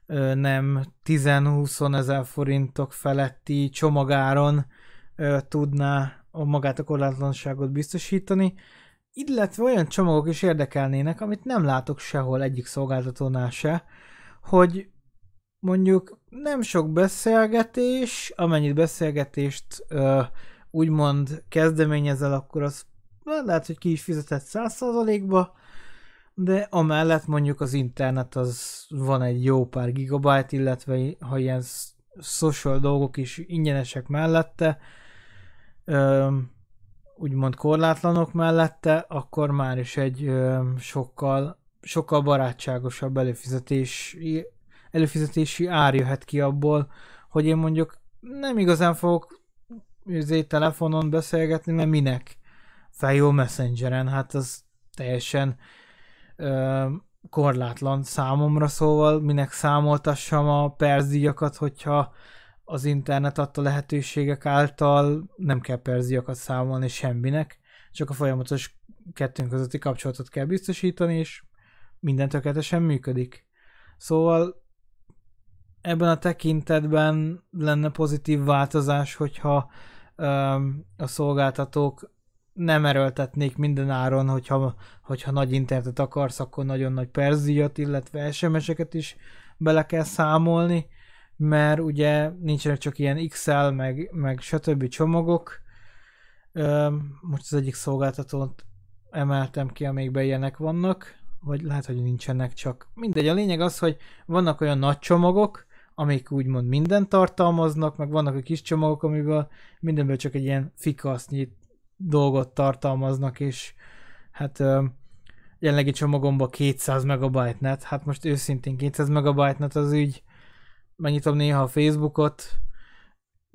ö, nem 10-20 ezer forintok feletti csomagáron tudná a magát a korlátlanságot biztosítani, illetve olyan csomagok is érdekelnének, amit nem látok sehol egyik szolgáltatónál se, hogy mondjuk nem sok beszélgetés, amennyit beszélgetést ö, úgymond kezdeményezel, akkor az lehet, hogy ki is fizetett 100%-ba, de amellett mondjuk az internet az van egy jó pár gigabyte, illetve ha ilyen social dolgok is ingyenesek mellette, ö, úgymond korlátlanok mellette, akkor már is egy sokkal, sokkal barátságosabb előfizetés, előfizetési ár jöhet ki abból, hogy én mondjuk nem igazán fogok azért telefonon beszélgetni, mert minek? Fejó Messengeren, hát az teljesen ö, korlátlan számomra, szóval minek számoltassam a percdíjakat, hogyha az internet adta lehetőségek által nem kell perziakat számolni semminek, csak a folyamatos kettőnk közötti kapcsolatot kell biztosítani, és minden tökéletesen működik. Szóval ebben a tekintetben lenne pozitív változás, hogyha um, a szolgáltatók nem erőltetnék minden áron, hogyha, hogyha nagy internetet akarsz, akkor nagyon nagy perzíjat, illetve SMS-eket is bele kell számolni, mert ugye nincsenek csak ilyen XL, meg, meg stb. csomagok. Most az egyik szolgáltatót emeltem ki, amelyikben ilyenek vannak, vagy lehet, hogy nincsenek csak. Mindegy, a lényeg az, hogy vannak olyan nagy csomagok, amik úgymond mindent tartalmaznak, meg vannak a kis csomagok, amiből mindenből csak egy ilyen fikasznyi dolgot tartalmaznak, és hát jelenlegi csomagomban 200 megabyte net, hát most őszintén 200 megabyte net az úgy megnyitom néha a Facebookot,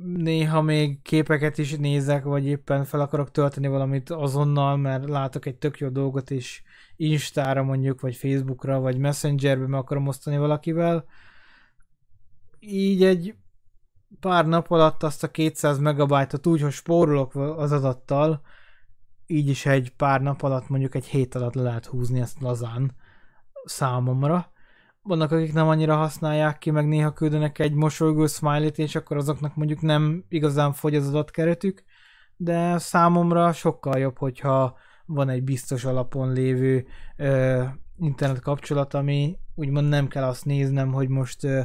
néha még képeket is nézek, vagy éppen fel akarok tölteni valamit azonnal, mert látok egy tök jó dolgot, és Instára mondjuk, vagy Facebookra, vagy Messengerbe meg akarom osztani valakivel. Így egy pár nap alatt azt a 200 megabajtot úgy, hogy spórolok az adattal, így is egy pár nap alatt, mondjuk egy hét alatt le lehet húzni ezt lazán számomra vannak, akik nem annyira használják ki, meg néha küldenek egy mosolygó smiley-t, és akkor azoknak mondjuk nem igazán fogy az adatkeretük, de számomra sokkal jobb, hogyha van egy biztos alapon lévő ö, internet kapcsolat, ami úgymond nem kell azt néznem, hogy most ö,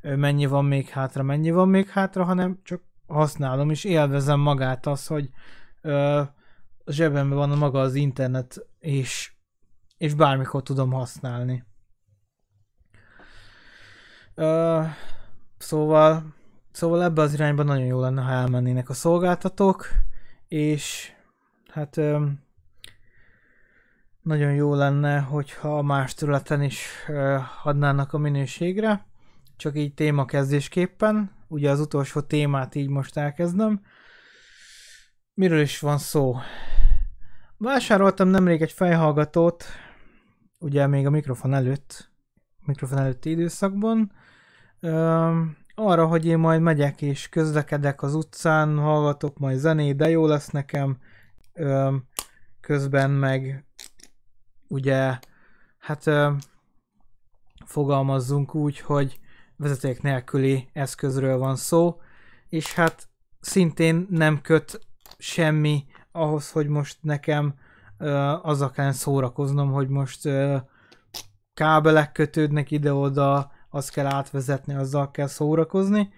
mennyi van még hátra, mennyi van még hátra, hanem csak használom, és élvezem magát az, hogy ö, a zsebemben van maga az internet, és, és bármikor tudom használni. Szóval, szóval ebbe az irányba nagyon jó lenne, ha elmennének a szolgáltatók, és hát um, nagyon jó lenne, hogyha más területen is uh, adnának a minőségre, csak így témakezdésképpen, ugye az utolsó témát így most elkezdem. Miről is van szó? Vásároltam nemrég egy fejhallgatót, ugye még a mikrofon előtt, mikrofon előtti időszakban, arra, hogy én majd megyek és közlekedek az utcán, hallgatok majd zenét, de jó lesz nekem, közben meg ugye, hát fogalmazzunk úgy, hogy vezeték nélküli eszközről van szó, és hát szintén nem köt semmi ahhoz, hogy most nekem uh, azzal kell szórakoznom, hogy most uh, kábelek kötődnek ide-oda, azt kell átvezetni, azzal kell szórakozni.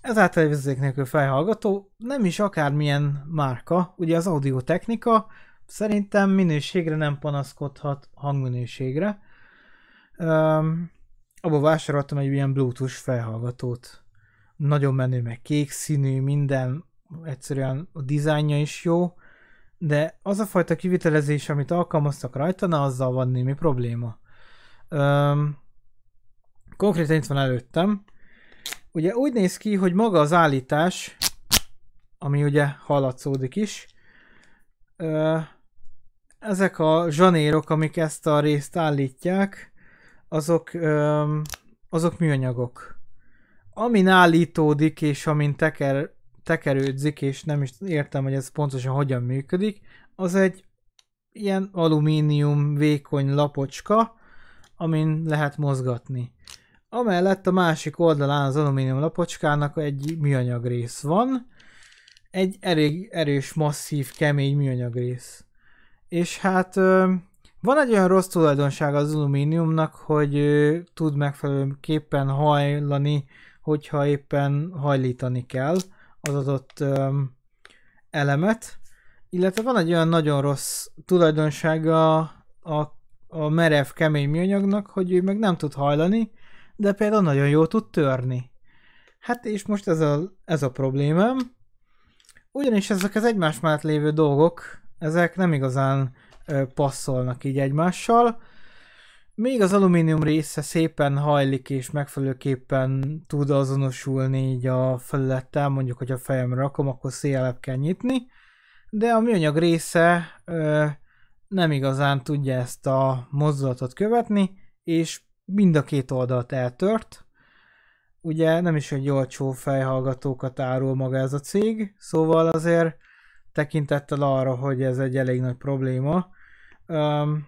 Ezáltal egy vezeték nélkül felhallgató, nem is akármilyen márka, ugye az audio technika szerintem minőségre nem panaszkodhat hangminőségre. Um, abba vásároltam egy ilyen bluetooth felhallgatót. Nagyon menő, meg kék színű, minden, egyszerűen a dizájnja is jó, de az a fajta kivitelezés, amit alkalmaztak rajta, na azzal van némi probléma. Öm, konkrétan itt van előttem. Ugye úgy néz ki, hogy maga az állítás, ami ugye hallatszódik is, ezek a zsanérok, amik ezt a részt állítják, azok, azok műanyagok. Amin állítódik, és amin teker, tekerődzik, és nem is értem, hogy ez pontosan hogyan működik, az egy ilyen alumínium vékony lapocska, amin lehet mozgatni. Amellett a másik oldalán az alumínium lapocskának egy műanyag rész van, egy elég erős, masszív, kemény műanyag rész. És hát van egy olyan rossz tulajdonság az alumíniumnak, hogy tud megfelelőképpen hajlani, hogyha éppen hajlítani kell az adott elemet, illetve van egy olyan nagyon rossz tulajdonsága a, a merev, kemény műanyagnak, hogy ő meg nem tud hajlani, de például nagyon jól tud törni. Hát és most ez a, ez a problémám, ugyanis ezek az egymás mellett lévő dolgok, ezek nem igazán ö, passzolnak így egymással, még az alumínium része szépen hajlik és megfelelőképpen tud azonosulni így a felülettel, mondjuk, hogy a fejemre rakom, akkor szélebb kell nyitni, de a műanyag része ö, nem igazán tudja ezt a mozdulatot követni, és mind a két oldalt eltört. Ugye nem is egy olcsó fejhallgatókat árul maga ez a cég, szóval azért tekintettel arra, hogy ez egy elég nagy probléma, um,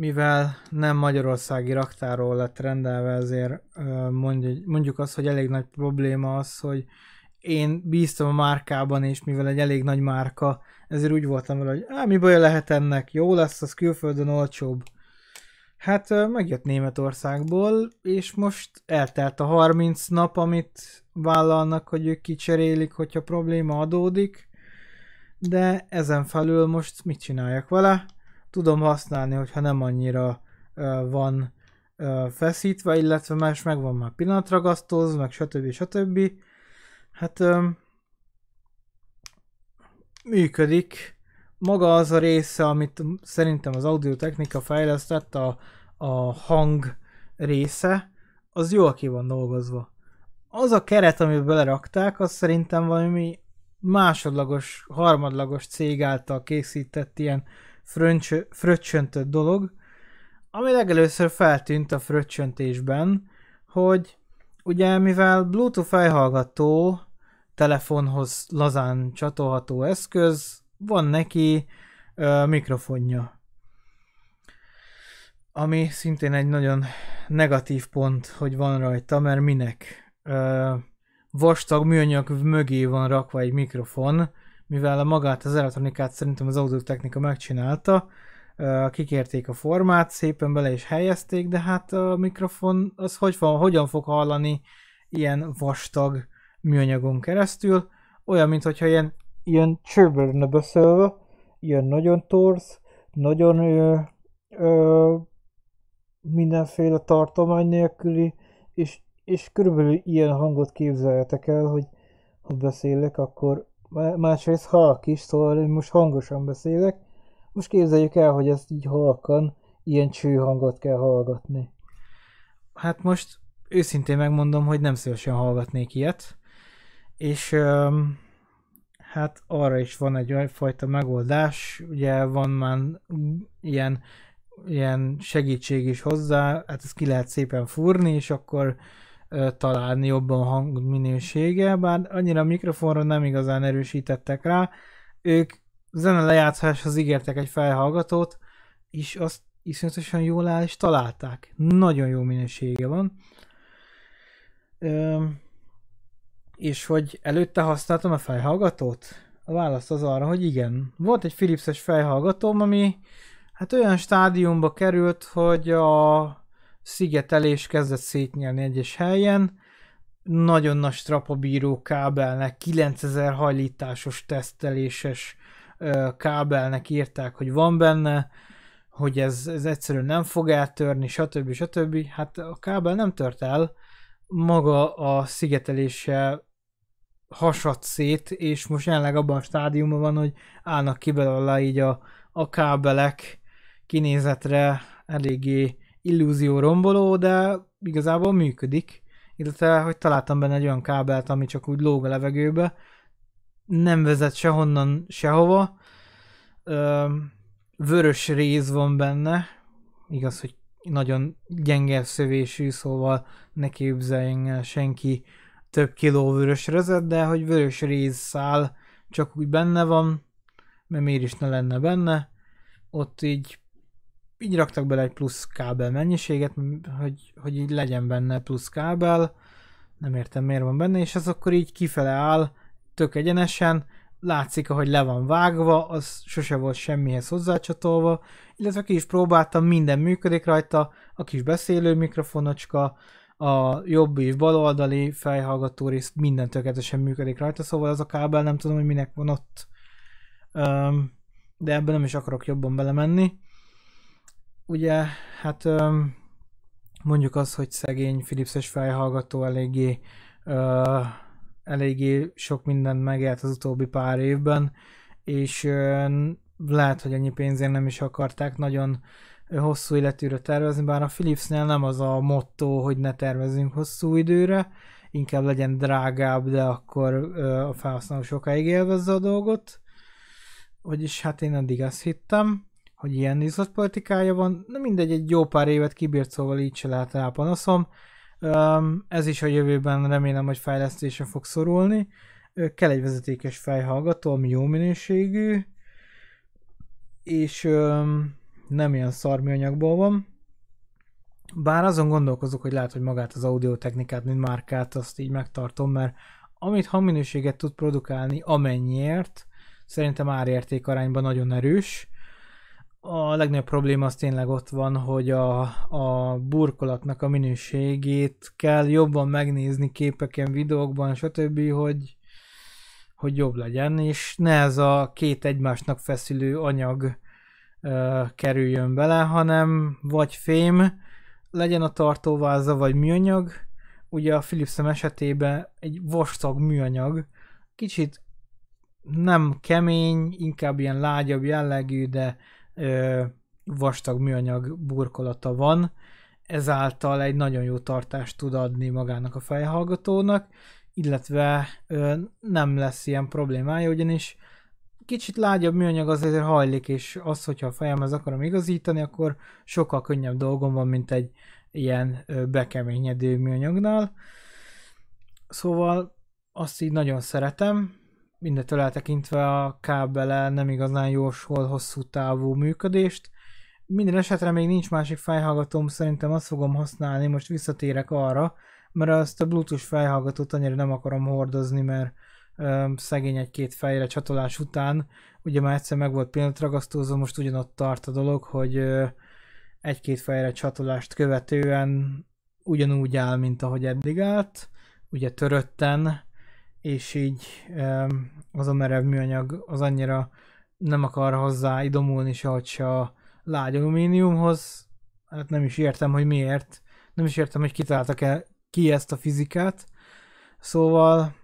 mivel nem magyarországi raktáról lett rendelve, ezért mondjuk, azt, hogy elég nagy probléma az, hogy én bíztam a márkában, és mivel egy elég nagy márka, ezért úgy voltam vele, hogy á, mi baj lehet ennek, jó lesz, az külföldön olcsóbb. Hát megjött Németországból, és most eltelt a 30 nap, amit vállalnak, hogy ők kicserélik, hogyha probléma adódik, de ezen felül most mit csináljak vele? tudom használni, hogyha nem annyira uh, van uh, feszítve, illetve más meg van már pillanatragasztóz, meg stb. stb. Hát um, működik. Maga az a része, amit szerintem az audiotechnika fejlesztett, a, a hang része, az jól ki van dolgozva. Az a keret, amit belerakták, az szerintem valami másodlagos, harmadlagos cég által készített ilyen fröncs, fröccsöntött dolog, ami legelőször feltűnt a fröccsöntésben, hogy ugye mivel Bluetooth fejhallgató telefonhoz lazán csatolható eszköz, van neki ö, mikrofonja. Ami szintén egy nagyon negatív pont, hogy van rajta, mert minek? Ö, vastag műanyag mögé van rakva egy mikrofon, mivel a magát az elektronikát szerintem az audiotechnika megcsinálta, kikérték a formát, szépen bele is helyezték, de hát a mikrofon az hogy van, hogyan fog hallani ilyen vastag műanyagon keresztül, olyan, mint hogyha ilyen, ilyen csőből beszélve, ilyen nagyon torz, nagyon ö, ö, mindenféle tartomány nélküli, és, és körülbelül ilyen hangot képzeljetek el, hogy ha beszélek, akkor másrészt halk is, szóval én most hangosan beszélek. Most képzeljük el, hogy ezt így halkan, ilyen csőhangot kell hallgatni. Hát most őszintén megmondom, hogy nem szívesen hallgatnék ilyet, és um, hát arra is van egy fajta megoldás, ugye van már ilyen, ilyen segítség is hozzá, hát ezt ki lehet szépen fúrni, és akkor találni jobban a hang minősége, bár annyira a mikrofonra nem igazán erősítettek rá. Ők zene lejátszáshoz ígértek egy felhallgatót, és azt iszonyatosan jól áll, és találták. Nagyon jó minősége van. Ö, és hogy előtte használtam a felhallgatót? A válasz az arra, hogy igen. Volt egy Philips-es felhallgatóm, ami hát olyan stádiumba került, hogy a szigetelés kezdett szétnyelni egyes helyen, nagyon nagy strapabíró kábelnek, 9000 hajlításos teszteléses kábelnek írták, hogy van benne, hogy ez, ez egyszerűen nem fog eltörni, stb. stb. Hát a kábel nem tört el, maga a szigetelése hasad szét, és most jelenleg abban a stádiumban van, hogy állnak ki belőle így a, a kábelek kinézetre eléggé illúzió romboló, de igazából működik. Illetve, hogy találtam benne egy olyan kábelt, ami csak úgy lóg a levegőbe, nem vezet sehonnan sehova. Vörös réz van benne, igaz, hogy nagyon gyenge szövésű, szóval ne képzeljen el senki több kiló vörös rezet, de hogy vörös rész szál csak úgy benne van, mert miért is ne lenne benne, ott így így raktak bele egy plusz kábel mennyiséget, hogy, hogy így legyen benne plusz kábel, nem értem miért van benne, és az akkor így kifele áll, tök egyenesen, látszik, ahogy le van vágva, az sose volt semmihez hozzácsatolva, illetve ki is próbáltam, minden működik rajta, a kis beszélő mikrofonocska, a jobb és bal oldali fejhallgató rész, minden tökéletesen működik rajta, szóval az a kábel nem tudom, hogy minek van ott. Um, de ebben nem is akarok jobban belemenni. Ugye, hát um, mondjuk az, hogy szegény Philipses fejhallgató eléggé uh, eléggé sok mindent megélt az utóbbi pár évben, és lehet, hogy ennyi pénzért nem is akarták nagyon hosszú életűre tervezni, bár a Philipsnél nem az a motto, hogy ne tervezünk hosszú időre, inkább legyen drágább, de akkor a felhasználó sokáig élvezze a dolgot. Vagyis hát én eddig azt hittem, hogy ilyen politikája van, de mindegy, egy jó pár évet kibírt, szóval így se lehet. Um, ez is a jövőben remélem, hogy fejlesztésre fog szorulni. Kell egy vezetékes fejhallgató, ami jó minőségű, és um, nem ilyen szarműanyagból van. Bár azon gondolkozok, hogy lehet, hogy magát az audiotechnikát, mint márkát, azt így megtartom, mert amit hangminőséget tud produkálni amennyiért, szerintem árérték arányban nagyon erős, a legnagyobb probléma az tényleg ott van, hogy a, a burkolatnak a minőségét kell jobban megnézni képeken, videókban, stb., hogy, hogy jobb legyen, és ne ez a két egymásnak feszülő anyag ö, kerüljön bele, hanem vagy fém legyen a tartóváza, vagy műanyag. Ugye a Philips esetében egy vastag műanyag, kicsit nem kemény, inkább ilyen lágyabb jellegű, de ö, vastag műanyag burkolata van, ezáltal egy nagyon jó tartást tud adni magának a fejhallgatónak, illetve ö, nem lesz ilyen problémája, ugyanis kicsit lágyabb műanyag azért hajlik, és az, hogyha a fejemhez akarom igazítani, akkor sokkal könnyebb dolgom van, mint egy ilyen ö, bekeményedő műanyagnál. Szóval azt így nagyon szeretem, mindentől eltekintve a kábele nem igazán jósol hosszú távú működést. Minden esetre még nincs másik fejhallgatóm, szerintem azt fogom használni, most visszatérek arra, mert azt a Bluetooth fejhallgatót annyira nem akarom hordozni, mert ö, szegény egy-két fejre csatolás után, ugye már egyszer meg volt pillanatragasztózó, most ugyanott tart a dolog, hogy ö, egy-két fejre csatolást követően ugyanúgy áll, mint ahogy eddig állt, ugye törötten, és így az a merev műanyag az annyira nem akar hozzá idomulni se, hogy se a lágy alumíniumhoz. Hát nem is értem, hogy miért. Nem is értem, hogy kitaláltak -e ki ezt a fizikát. Szóval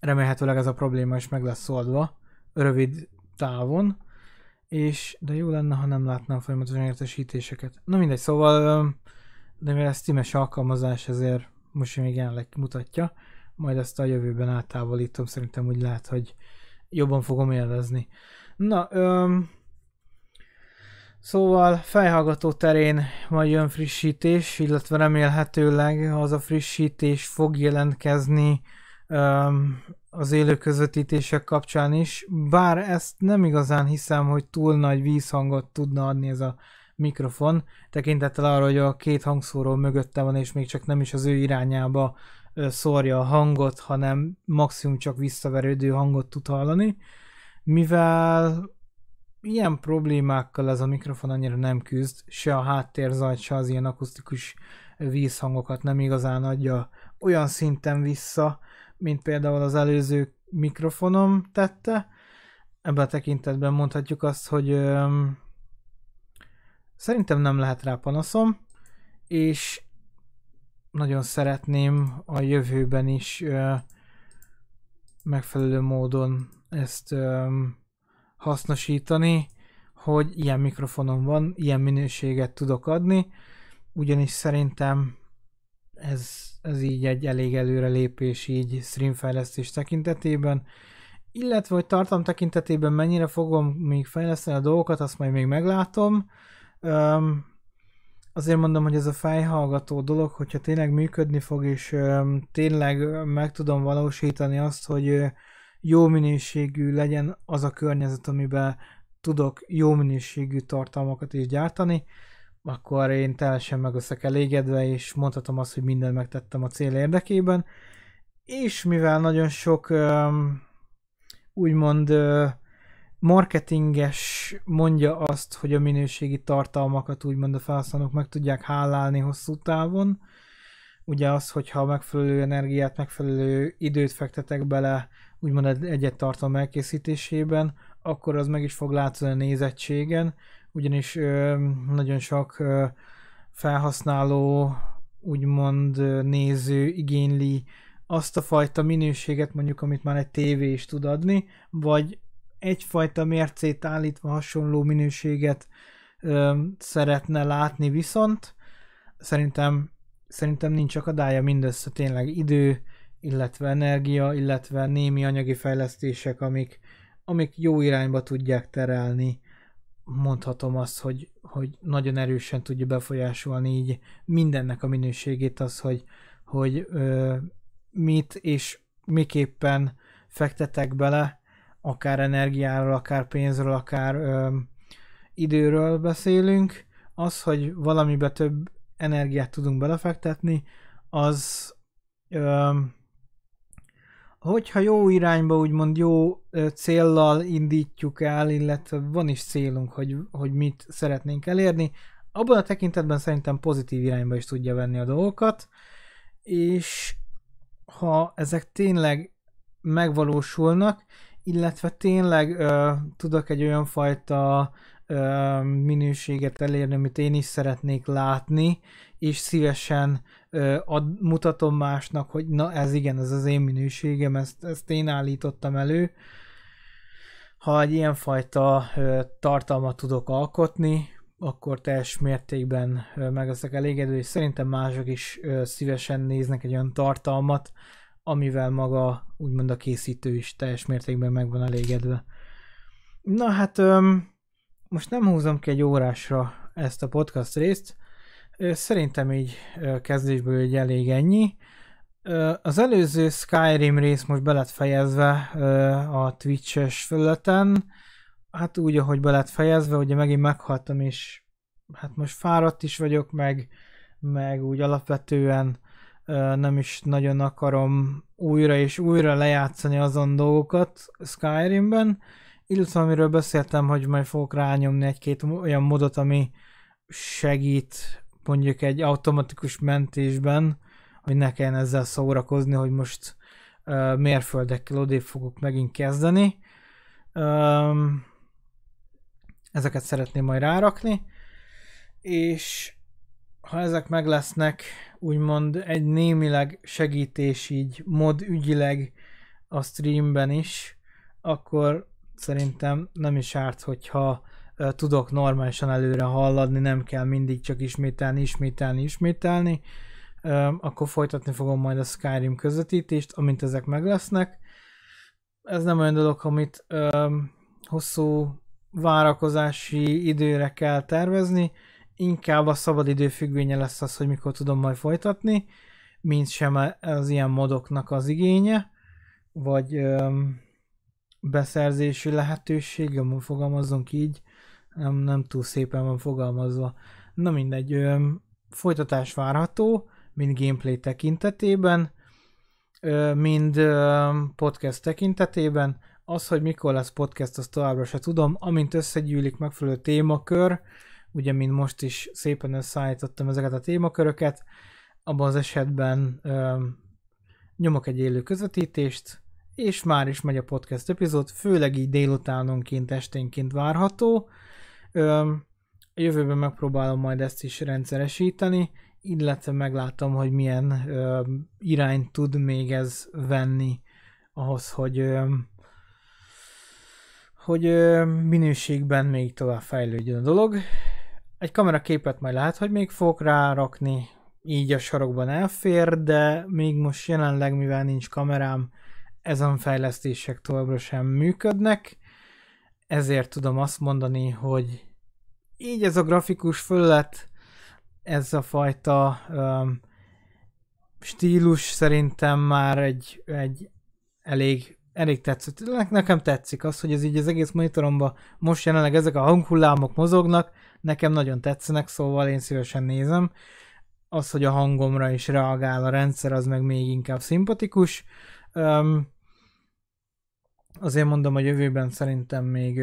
remélhetőleg ez a probléma is meg lesz oldva rövid távon. És, de jó lenne, ha nem látnám folyamatosan értesítéseket. Na mindegy, szóval, de mivel ez Steam-es alkalmazás, ezért most még jelenleg mutatja majd ezt a jövőben áttávolítom, szerintem úgy lehet, hogy jobban fogom élvezni. Na, öm, szóval fejhallgató terén majd jön frissítés, illetve remélhetőleg az a frissítés fog jelentkezni öm, az élő közvetítések kapcsán is, bár ezt nem igazán hiszem, hogy túl nagy vízhangot tudna adni ez a mikrofon, tekintettel arra, hogy a két hangszóró mögötte van, és még csak nem is az ő irányába szórja a hangot, hanem maximum csak visszaverődő hangot tud hallani, mivel ilyen problémákkal ez a mikrofon annyira nem küzd, se a háttérzajt, se az ilyen akusztikus vízhangokat nem igazán adja olyan szinten vissza, mint például az előző mikrofonom tette. Ebben a tekintetben mondhatjuk azt, hogy öm, szerintem nem lehet rá panaszom, és nagyon szeretném a jövőben is megfelelő módon ezt ö, hasznosítani, hogy ilyen mikrofonom van, ilyen minőséget tudok adni, ugyanis szerintem ez, ez így egy elég előre lépés így streamfejlesztés tekintetében, illetve hogy tartalom tekintetében mennyire fogom még fejleszteni a dolgokat, azt majd még meglátom. Um, azért mondom, hogy ez a fejhallgató dolog, hogyha tényleg működni fog, és um, tényleg meg tudom valósítani azt, hogy uh, jó minőségű legyen az a környezet, amiben tudok jó minőségű tartalmakat is gyártani, akkor én teljesen meg leszek elégedve, és mondhatom azt, hogy mindent megtettem a cél érdekében. És mivel nagyon sok úgymond marketinges mondja azt, hogy a minőségi tartalmakat úgymond a felhasználók meg tudják hálálni hosszú távon, ugye az, hogyha megfelelő energiát, megfelelő időt fektetek bele, úgymond egy-egy tartalom elkészítésében, akkor az meg is fog látszani a nézettségen, ugyanis ö, nagyon sok ö, felhasználó, úgymond néző igényli azt a fajta minőséget, mondjuk, amit már egy tévé is tud adni, vagy egyfajta mércét állítva hasonló minőséget ö, szeretne látni viszont. Szerintem, szerintem nincs akadálya mindössze tényleg idő, illetve energia, illetve némi anyagi fejlesztések, amik, amik jó irányba tudják terelni, mondhatom azt, hogy, hogy nagyon erősen tudja befolyásolni így mindennek a minőségét az, hogy, hogy ö, mit és miképpen fektetek bele, akár energiáról, akár pénzről, akár ö, időről beszélünk, az, hogy valamibe több energiát tudunk belefektetni, az ö, hogyha jó irányba, úgymond jó céllal indítjuk el, illetve van is célunk, hogy, hogy mit szeretnénk elérni, abban a tekintetben szerintem pozitív irányba is tudja venni a dolgokat, és ha ezek tényleg megvalósulnak, illetve tényleg ö, tudok egy olyan fajta ö, minőséget elérni, amit én is szeretnék látni, és szívesen ad, mutatom másnak, hogy na ez igen, ez az én minőségem, ezt, ezt én állítottam elő. Ha egy ilyenfajta tartalmat tudok alkotni, akkor teljes mértékben meg leszek elégedő, és szerintem mások is szívesen néznek egy olyan tartalmat, amivel maga úgymond a készítő is teljes mértékben meg van elégedve. Na hát most nem húzom ki egy órásra ezt a podcast részt, Szerintem így kezdésből egy elég ennyi. Az előző Skyrim rész most be lett fejezve a Twitch-es felületen. Hát úgy, ahogy be lett fejezve, ugye megint meghaltam, és hát most fáradt is vagyok, meg, meg úgy alapvetően nem is nagyon akarom újra és újra lejátszani azon dolgokat Skyrimben, illetve amiről beszéltem, hogy majd fogok rányomni egy-két olyan modot, ami segít mondjuk egy automatikus mentésben, hogy ne kelljen ezzel szórakozni, hogy most uh, mérföldekkel odébb fogok megint kezdeni. Um, ezeket szeretném majd rárakni, és ha ezek meg lesznek, úgymond egy némileg segítés így mod ügyileg a streamben is, akkor szerintem nem is árt, hogyha tudok normálisan előre halladni, nem kell mindig csak ismételni, ismételni, ismételni, akkor folytatni fogom majd a Skyrim közvetítést, amint ezek meg lesznek. Ez nem olyan dolog, amit hosszú várakozási időre kell tervezni, inkább a szabadidő függvénye lesz az, hogy mikor tudom majd folytatni, mint sem az ilyen modoknak az igénye, vagy öm, beszerzési lehetősége, fogalmazunk így, nem, nem túl szépen van fogalmazva. Na mindegy, ö, folytatás várható, mind gameplay tekintetében, ö, mind ö, podcast tekintetében. Az, hogy mikor lesz podcast, azt továbbra se tudom. Amint összegyűlik megfelelő témakör, ugye mint most is szépen összeállítottam ezeket a témaköröket, abban az esetben ö, nyomok egy élő közvetítést, és már is megy a podcast epizód, főleg így délutánonként, esténként várható. A jövőben megpróbálom majd ezt is rendszeresíteni, illetve meglátom, hogy milyen irányt tud még ez venni ahhoz, hogy hogy minőségben még tovább fejlődjön a dolog. Egy kameraképet majd lehet, hogy még fogok rárakni, így a sarokban elfér, de még most jelenleg, mivel nincs kamerám, ezen fejlesztések továbbra sem működnek, ezért tudom azt mondani, hogy így ez a grafikus föllet, ez a fajta um, stílus szerintem már egy, egy elég, elég tetszett. Nekem tetszik az, hogy ez így az egész monitoromban most jelenleg ezek a hanghullámok mozognak, nekem nagyon tetszenek, szóval én szívesen nézem. Az, hogy a hangomra is reagál a rendszer, az meg még inkább szimpatikus. Um, azért mondom, hogy jövőben szerintem még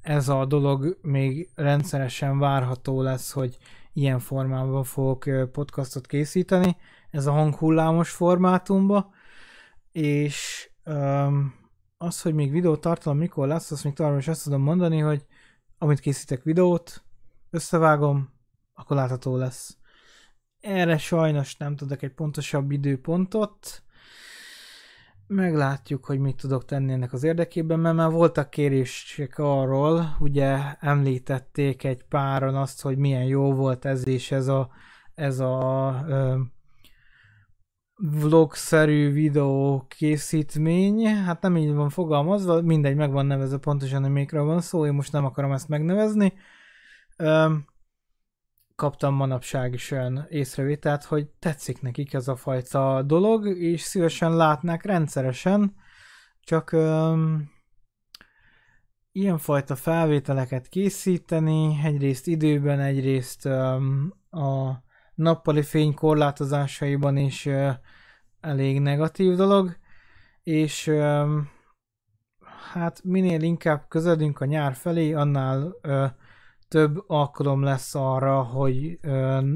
ez a dolog még rendszeresen várható lesz, hogy ilyen formában fogok podcastot készíteni, ez a hanghullámos formátumba, és az, hogy még videó tartalom mikor lesz, azt még továbbra is azt tudom mondani, hogy amit készítek videót, összevágom, akkor látható lesz. Erre sajnos nem tudok egy pontosabb időpontot, meglátjuk, hogy mit tudok tenni ennek az érdekében, mert már voltak kérések arról, ugye említették egy páron azt, hogy milyen jó volt ez és ez a, ez a ö, vlog-szerű videó készítmény, hát nem így van fogalmazva, mindegy, meg van nevezve pontosan, hogy mikről van szó, én most nem akarom ezt megnevezni. Ö, kaptam manapság is olyan észrevételt, hogy tetszik nekik ez a fajta dolog, és szívesen látnák rendszeresen, csak öm, ilyenfajta felvételeket készíteni, egyrészt időben, egyrészt öm, a nappali fény korlátozásaiban is ö, elég negatív dolog, és öm, hát minél inkább közeledünk a nyár felé, annál ö, több alkalom lesz arra, hogy ö,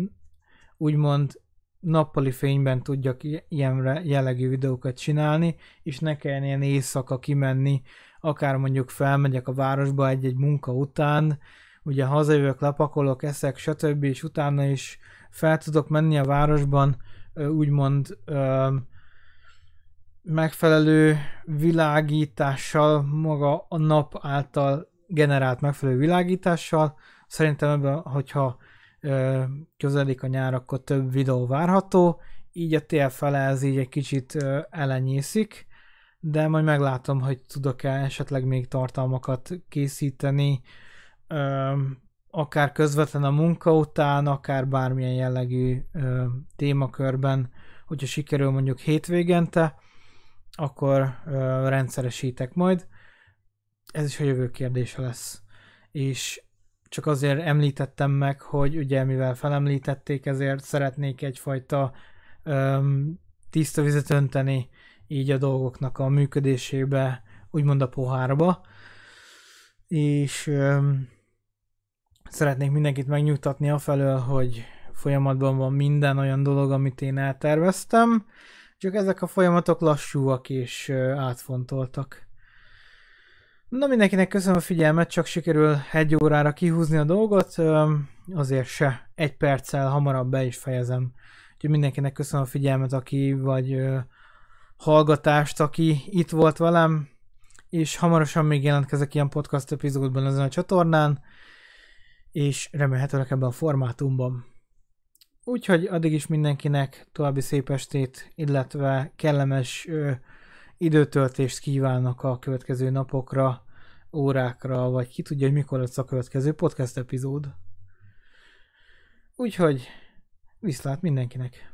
úgymond nappali fényben tudjak ilyen jellegű videókat csinálni, és ne kelljen ilyen éjszaka kimenni, akár mondjuk felmegyek a városba egy-egy munka után, ugye hazajövök, lepakolok, eszek, stb. és utána is fel tudok menni a városban, úgymond ö, megfelelő világítással, maga a nap által generált megfelelő világítással. Szerintem ebben, hogyha ö, közelik a nyár, akkor több videó várható, így a tél fele ez így egy kicsit ö, elenyészik, de majd meglátom, hogy tudok-e esetleg még tartalmakat készíteni, ö, akár közvetlen a munka után, akár bármilyen jellegű ö, témakörben, hogyha sikerül mondjuk hétvégente, akkor ö, rendszeresítek majd ez is a jövő kérdése lesz. És csak azért említettem meg, hogy ugye mivel felemlítették, ezért szeretnék egyfajta öm, tiszta vizet önteni így a dolgoknak a működésébe, úgymond a pohárba. És öm, szeretnék mindenkit megnyugtatni afelől, hogy folyamatban van minden olyan dolog, amit én elterveztem, csak ezek a folyamatok lassúak és átfontoltak. Na mindenkinek köszönöm a figyelmet, csak sikerül egy órára kihúzni a dolgot, azért se egy perccel hamarabb be is fejezem. Úgyhogy mindenkinek köszönöm a figyelmet, aki vagy hallgatást, aki itt volt velem, és hamarosan még jelentkezek ilyen podcast epizódban ezen a csatornán, és remélhetőleg ebben a formátumban. Úgyhogy addig is mindenkinek további szép estét, illetve kellemes ö, időtöltést kívánok a következő napokra, órákra, vagy ki tudja, hogy mikor lesz a következő podcast epizód. Úgyhogy viszlát mindenkinek!